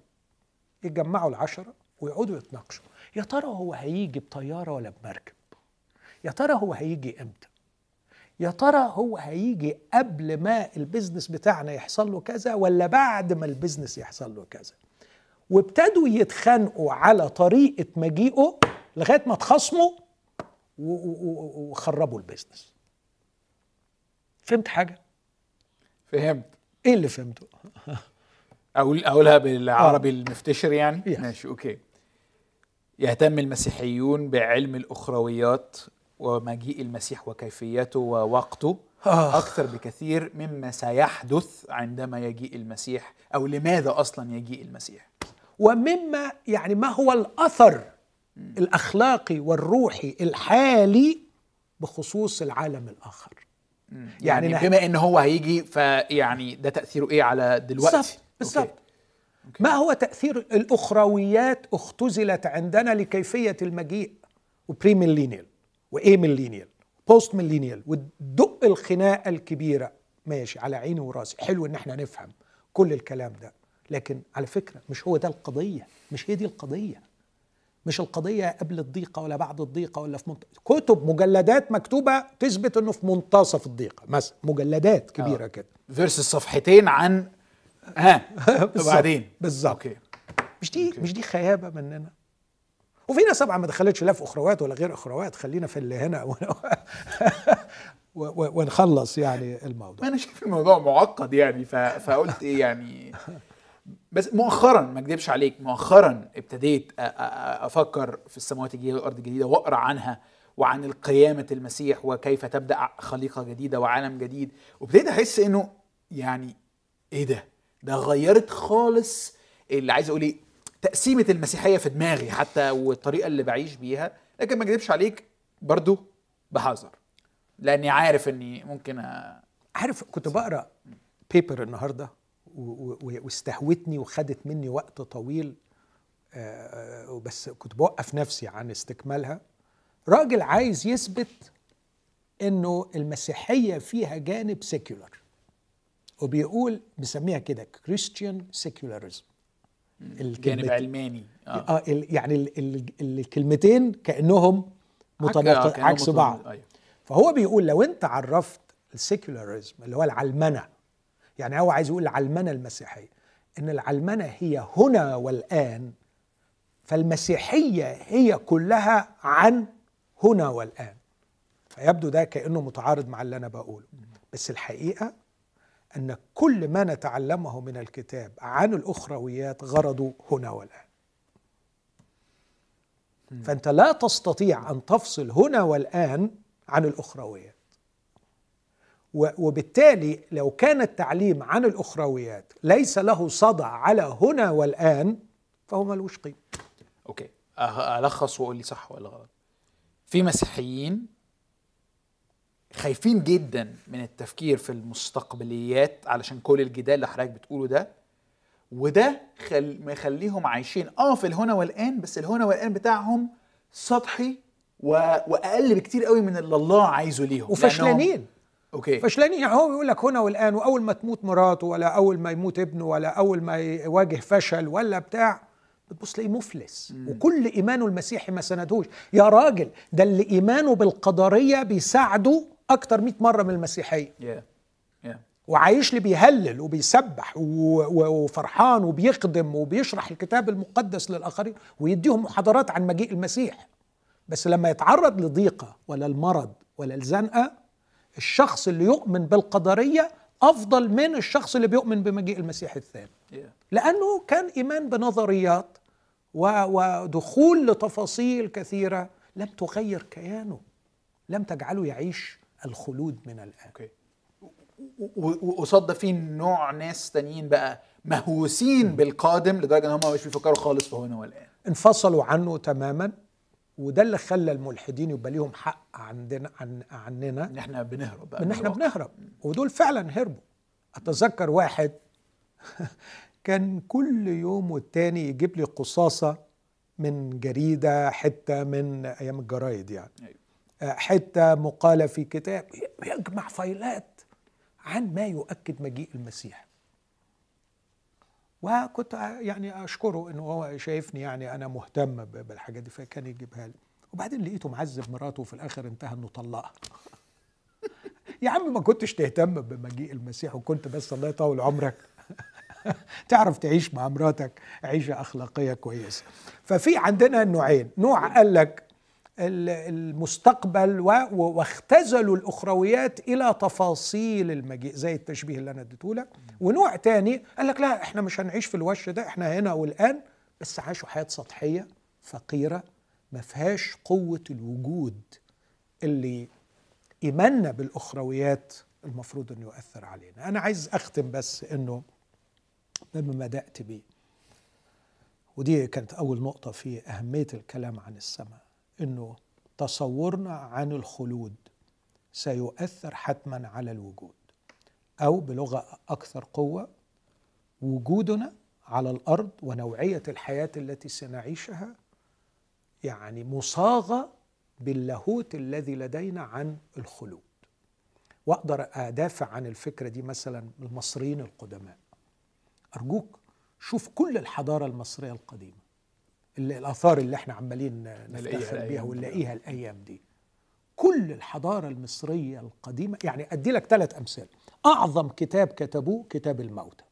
يتجمعوا العشرة ويقعدوا يتناقشوا. يا ترى هو هيجي بطيارة ولا بمركب؟ يا ترى هو هيجي إمتى؟ يا ترى هو هيجي قبل ما ال business بتاعنا يحصل له كذا ولا بعد ما ال business يحصل له كذا؟ وابتدوا يتخانقوا على طريقة مجيئه لغاية ما اتخاصموا وخربوا ال business. فهمت حاجة؟ فهمت. إيه اللي فهمته أقول أقولها بالعربي آه. ال future يعني yes. ماشي okay يهتم المسيحيون بعلم الأخرويات ومجيء المسيح وكيفيته ووقته آه. أكثر بكثير مما سيحدث عندما يجيء المسيح أو لماذا أصلا يجيء المسيح ومما يعني ما هو الأثر م. الأخلاقي والروحي الحالي بخصوص العالم الآخر يعني, يعني بما إن هو هيجي فيعني ده تأثيره إيه على دلوقتي؟ بالظبط بالظبط. ما هو تأثير الأخرويات اختزلت عندنا لكيفية المجيء؟ و pre-millennial و a-millennial post-millennial وتدق الخناقة الكبيرة. ماشي على عيني وراسي. حلو إن إحنا نفهم كل الكلام ده. لكن على فكرة مش هو ده القضية مش هي دي القضية. مش القضية قبل الضيقة ولا بعد الضيقة ولا في منت... كتب مجلدات مكتوبة تثبت إنه في منتصف الضيقة مثلا مجلدات آه. كده. verse صفحتين عن ها وبعدين. بالظبط. مش دي okay. مش دي خيابة مننا. وفي ناس طبعا ما دخلتش لا في أخروات ولا غير أخروات خلينا في اللي هنا ونخلص يعني الموضوع. أنا شايف الموضوع معقد يعني فقلت إيه يعني. بس مؤخرا ما اكذبش عليك مؤخرا ابتديت أفكر في السماوات الجديدة والأرض الجديدة وأقرأ عنها وعن القيامة المسيح وكيف تبدأ خليقة جديدة وعالم جديد وابتديت أحس إنه يعني إيه ده؟ ده غيرت خالص اللي عايز أقول إيه تقسيمة المسيحية في دماغي حتى والطريقة اللي بعيش بيها لكن ما اكذبش عليك برضو بحذر لأني عارف إني ممكن أ... عارف كنت بقرأ paper النهارده واستهوتني وخدت مني وقت طويل بس كنت بوقف نفسي عن استكمالها. راجل عايز يثبت إنه المسيحية فيها جانب secular وبيقول بيسميها كده Christian secularism الجانب علماني آه, آه يعني ال ال الكلمتين كأنهم متناقض عكس بعض. أيوه. فهو بيقول لو أنت عرفت السيكولاريزم اللي هو العلمنة يعني هو عايز يقول العلمنه المسيحية. إن العلمنه هي هنا والآن فالمسيحية هي كلها عن هنا والآن. فيبدو ده كأنه متعارض مع اللي أنا بقوله. بس الحقيقة إن كل ما نتعلمه من الكتاب عن الأخرويات غرضه هنا والآن. فأنت لا تستطيع أن تفصل هنا والآن عن الأخرويات. وبالتالي لو كان التعليم عن الأخرويات ليس له صدى على هنا والآن فهو ملوش قيمة. أوكي. ألخص وأقول لي صح ولا غلط؟ في مسيحيين خايفين جدا من التفكير في المستقبليات علشان كل الجدال اللي حضرتك بتقوله ده وده خل... مخليهم عايشين. آه في الهنا والآن بس الهنا والآن بتاعهم سطحي و... وأقل بكتير قوي من اللي الله عايزه ليهم. وفشلانين. أوكي. فشلانين يعني هو بيقول لك هنا والآن وأول ما تموت مراته ولا أول ما يموت ابنه ولا أول ما يواجه فشل ولا بتاع بتبص تلاقيه مفلس. وكل إيمانه المسيحي ما سندهوش. يا راجل ده اللي إيمانه بالقدرية بيساعده أكتر 100 مرة من المسيحية. يا يا وعايش لي بيهلل وبيسبح وفرحان وبيخدم وبيشرح الكتاب المقدس للآخرين ويديهم محاضرات عن مجيء المسيح. بس لما يتعرض لضيقة ولا المرض ولا الزنقة الشخص اللي يؤمن بالقدرية أفضل من الشخص اللي بيؤمن بمجيء المسيح الثاني. لأنه كان إيمان بنظريات ودخول لتفاصيل كثيرة لم تغير كيانه لم تجعله يعيش الخلود من الآن. و- وقصاد ده في نوع ناس تانيين بقى مهووسين بالقادم لدرجة إن هم مش بيفكروا خالص في هنا والآن. انفصلوا عنه تماما. وده اللي خلى الملحدين يبقى ليهم حق عندنا عن عننا. إن إحنا بنهرب بقى إن إحنا. بنهرب. ودول فعلا هربوا. أتذكر واحد كان كل يوم والتاني يجيب لي قصاصة من جريدة حتة من أيام الجرايد يعني. أيوة. آه، حتة مقالة في كتاب. يجمع فايلات عن ما يؤكد مجيء المسيح. وكنت يعني أشكره انه هو شايفني يعني أنا مهتم بالحاجات دي فكان يجيبها لي. وبعدين لقيته معذب مراته وفي الآخر انتهى إنه طلقها. يا عم ما كنتش تهتم بمجيء المسيح وكنت بس الله يطول عمرك. تعرف تعيش مع مراتك عيشة أخلاقية كويسة. ففي عندنا نوعين. نوع قال لك المستقبل واختزلوا الأخرويات إلى تفاصيل المجيء زي التشبيه اللي أنا اديته لك. ونوع تاني قال لك لا إحنا مش هنعيش في الوش ده إحنا هنا والآن. بس عاشوا حياة سطحية فقيرة ما فيهاش قوة الوجود اللي إيماننا بالأخرويات المفروض أنه يؤثر علينا. أنا عايز أختم بس أنه بما بدأت بيه ودي كانت أول نقطة في أهمية الكلام عن السماء. أنه تصورنا عن الخلود سيؤثر حتما على الوجود أو بلغة أكثر قوة وجودنا على الأرض ونوعية الحياة التي سنعيشها يعني مصاغة باللاهوت الذي لدينا عن الخلود. وأقدر أدافع عن الفكرة دي مثلا المصريين القدماء. أرجوك شوف كل الحضارة المصرية القديمة. الآثار اللي إحنا عمالين نفتخر بيها. ونلاقيها الأيام دي. كل الحضارة المصرية القديمة يعني أدي لك ثلاث أمثلة. أعظم كتاب كتبوه كتاب الموتى.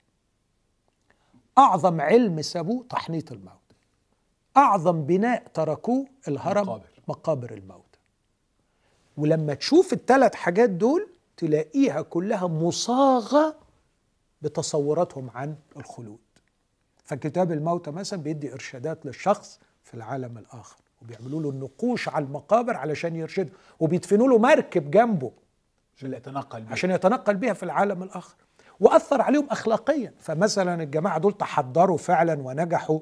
أعظم علم سابوه تحنيط الموتى. أعظم بناء تركوه الهرم مقابر. مقابر الموتى. ولما تشوف الثلاث حاجات دول تلاقيها كلها مصاغة بتصوراتهم عن الخلود. فكتاب الموتى مثلا بيدي إرشادات للشخص في العالم الآخر وبيعملوا له النقوش على المقابر علشان يرشده وبيدفنوا له مركب جنبه عشان يتنقل بيه. عشان يتنقل بيها في العالم الآخر وأثر عليهم اخلاقيا فمثلا الجماعة دول تحضروا فعلا ونجحوا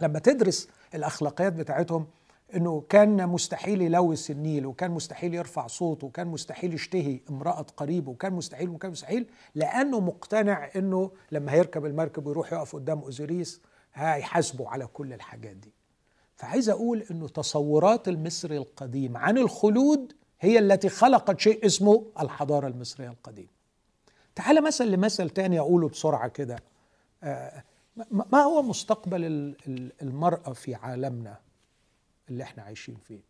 لما تدرس الأخلاقيات بتاعتهم إنه كان مستحيل يلوث النيل وكان مستحيل يرفع صوته وكان مستحيل يشتهي امرأة قريبه وكان مستحيل وكان مستحيل لأنه مقتنع إنه لما هيركب المركب ويروح يقف قدام أوزيريس هيحاسبه على كل الحاجات دي. فعايز أقول إنه تصورات المصري القديم عن الخلود هي التي خلقت شيء اسمه الحضارة المصرية القديمة. تعال مثلا لمثل تاني أقوله بسرعة كده. آه، ما هو مستقبل ال- ال- المرأة في عالمنا؟ اللي إحنا عايشين فيه.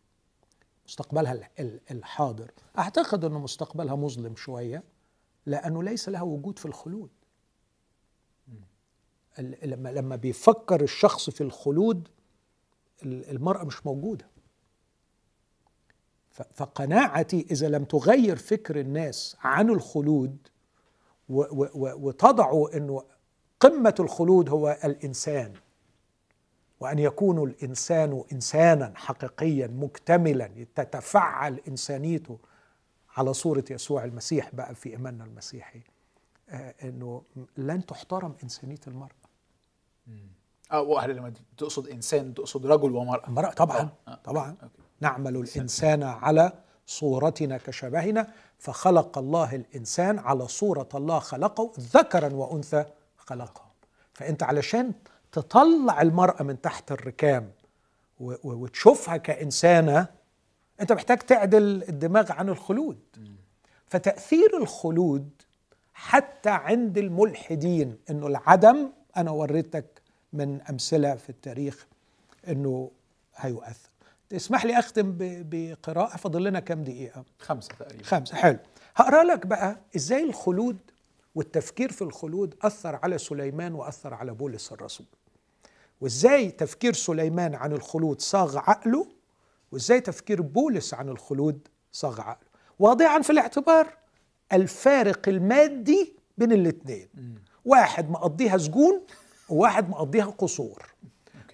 مستقبلها ال- ال- الحاضر. أعتقد إنه مستقبلها مظلم شوية لأنه ليس لها وجود في الخلود. ال- لما لما بيفكر الشخص في الخلود ال- المرأة مش موجودة. فقناعتي إذا لم تغير فكر الناس عن الخلود وتضعوا إنه قمة الخلود هو الإنسان. وأن يكون الإنسان إنسانا حقيقيا مكتملا تتفعل إنسانيته على صورة يسوع المسيح بقى في إيماننا المسيحي. آه، إنه لن تحترم إنسانية المرأة. آه وهل لما تقصد إنسان تقصد رجل ومرأة. المرأة طبعا آه، آه، طبعا. نعمل الإنسان على صورتنا كشبهنا فخلق الله الإنسان على صورة الله خلقه ذكرا وأنثى خلقهم فأنت علشان تطلع المرأة من تحت الركام وتشوفها كإنسانة أنت محتاج تعدل الدماغ عن الخلود. فتأثير الخلود حتى عند الملحدين إنه العدم أنا وريتك من أمثلة في التاريخ إنه هيؤثر. تسمح لي أختم ب- بقراءة فاضل لنا كام دقيقة؟ خمسة تقريبا. خمسة حلو. هقرأ لك بقى إزاي الخلود والتفكير في الخلود أثر على سليمان وأثر على بولس الرسول. وإزاي تفكير سليمان عن الخلود صاغ عقله؟ وإزاي تفكير بولس عن الخلود صاغ عقله؟ واضعا في الاعتبار الفارق المادي بين الاثنين. واحد مقضيها سجون وواحد مقضيها قصور.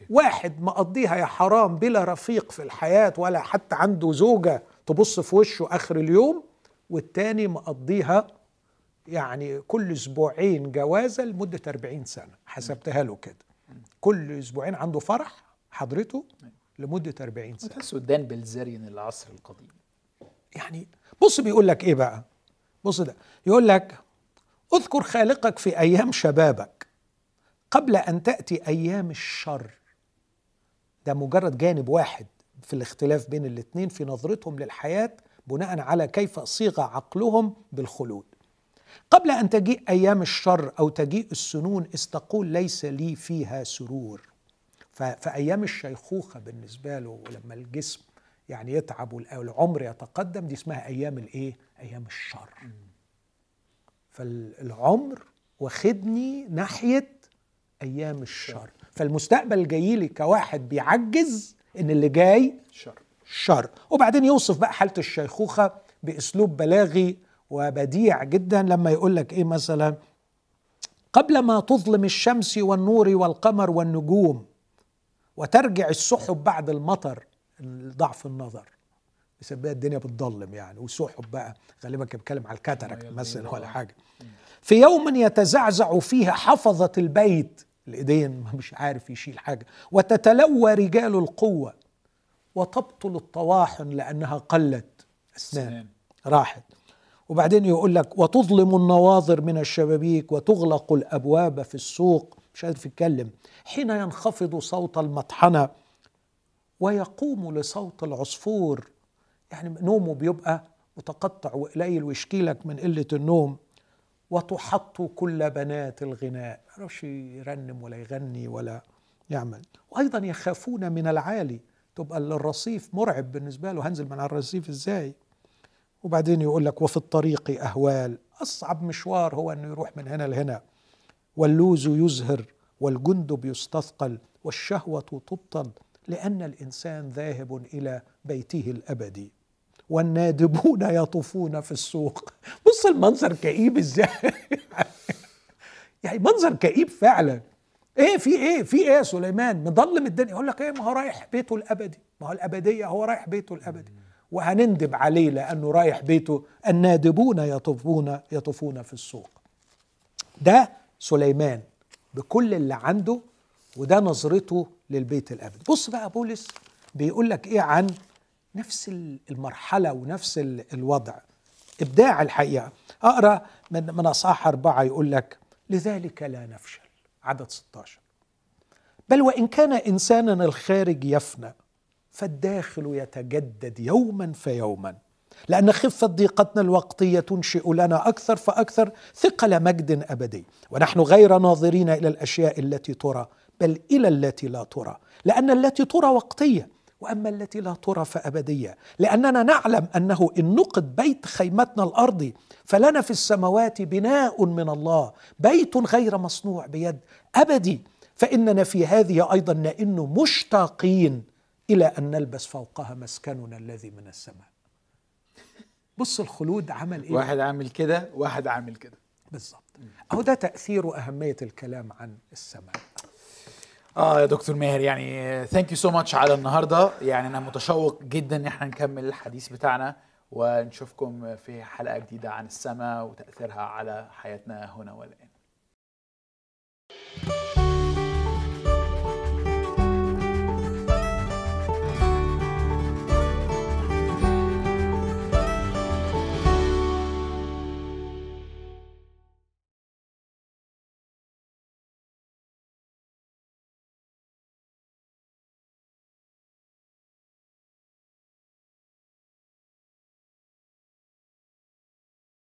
واحد مقضيها يا حرام بلا رفيق في الحياة ولا حتى عنده زوجة تبص في وشه آخر اليوم. والتاني مقضيها يعني كل أسبوعين جوازة لمدة 40 سنة. حسبتها له كده. كل أسبوعين عنده فرح حضرته لمدة 40 سنة تحسه دان بلزريان العصر القديم. يعني بص بيقول لك إيه بقى؟ بص ده يقول لك اذكر خالقك في أيام شبابك قبل أن تأتي أيام الشر. ده مجرد جانب واحد في الاختلاف بين الاثنين في نظرتهم للحياة بناء على كيف صيغ عقلهم بالخلود. قبل أن تجيء أيام الشر أو تجيء السنون استقول ليس لي فيها سرور. فأيام الشيخوخة بالنسبة له ولما الجسم يعني يتعب والعمر يتقدم دي اسمها أيام الإيه؟ أيام الشر. فالعمر واخدني ناحية أيام الشر، فالمستقبل جاي لي كواحد بيعجز إن اللي جاي شر. شر. وبعدين يوصف بقى حالة الشيخوخة بأسلوب بلاغي وبديع جدا لما يقول لك إيه مثلا قبل ما تظلم الشمس والنور والقمر والنجوم وترجع السحب بعد المطر ضعف النظر. بسبب الدنيا بتضلم يعني والسحب بقى غالبا كان بيتكلم على الكاتراكت أيوة، مثلا. ولا حاجة. في يوم يتزعزع فيه حفظة البيت الإيدين مش عارف يشيل حاجة. وتتلوى رجال القوة وتبطل الطواحن لأنها قلت أسنان سنان راحت. وبعدين يقول لك وتظلم النواظر من الشبابيك وتغلق الأبواب في السوق. مش قادر يتكلم. حين ينخفض صوت المطحنة ويقوم لصوت العصفور. يعني نومه بيبقى متقطع وقليل ويشكي لك من قلة النوم. وتحط كل بنات الغناء. ما يعرفش يرنم ولا يغني ولا يعمل. وأيضا يخافون من العالي. تبقى الرصيف مرعب بالنسبة له. هنزل من على الرصيف إزاي؟ وبعدين يقول لك وفي الطريق أهوال. أصعب مشوار هو إنه يروح من هنا لهنا. واللوز يزهر والجندب يستثقل والشهوة تبطل لأن الإنسان ذاهب إلى بيته الأبدي. والنادبون يطوفون في السوق. بص المنظر كئيب إزاي. يعني منظر كئيب فعلا. إيه في إيه في إيه يا سليمان؟ مضلم الدنيا. يقول لك إيه؟ ما هو رايح بيته الأبدي. ما هو الأبدية هو رايح بيته الأبدي. وهنندب عليه لأنه رايح بيته. النادبون يطوفون يطوفون في السوق. ده سليمان بكل اللي عنده وده نظرته للبيت الأبدي. بص بقى بولس بيقول لك إيه عن نفس المرحلة ونفس ال- الوضع. إبداع الحقيقة. أقرأ من من أصحاح أربعة يقول لك لذلك لا نفشل. عدد 16 بل وإن كان انساننا الخارج يفنى فالداخل يتجدد يوما فيوما. لأن خفة ضيقتنا الوقتية تنشئ لنا أكثر فأكثر ثقل مجد أبدي. ونحن غير ناظرين إلى الأشياء التي ترى بل إلى التي لا ترى. لأن التي ترى وقتية وأما التي لا ترى فأبدية. لأننا نعلم أنه إن نقد بيت خيمتنا الأرضي فلنا في السماوات بناء من الله بيت غير مصنوع بيد أبدي. فإننا في هذه أيضا نئن مشتاقين إلى أن نلبس فوقها مسكننا الذي من السماء. بص الخلود عمل إيه؟ واحد عامل كده واحد عامل كده. بالظبط أهو ده تأثير وأهمية الكلام عن السماء. آه يا دكتور ماهر يعني thank you so much على النهارده. يعني أنا متشوق جدا إن إحنا نكمل الحديث بتاعنا ونشوفكم في حلقة جديدة عن السماء وتأثيرها على حياتنا هنا والآن.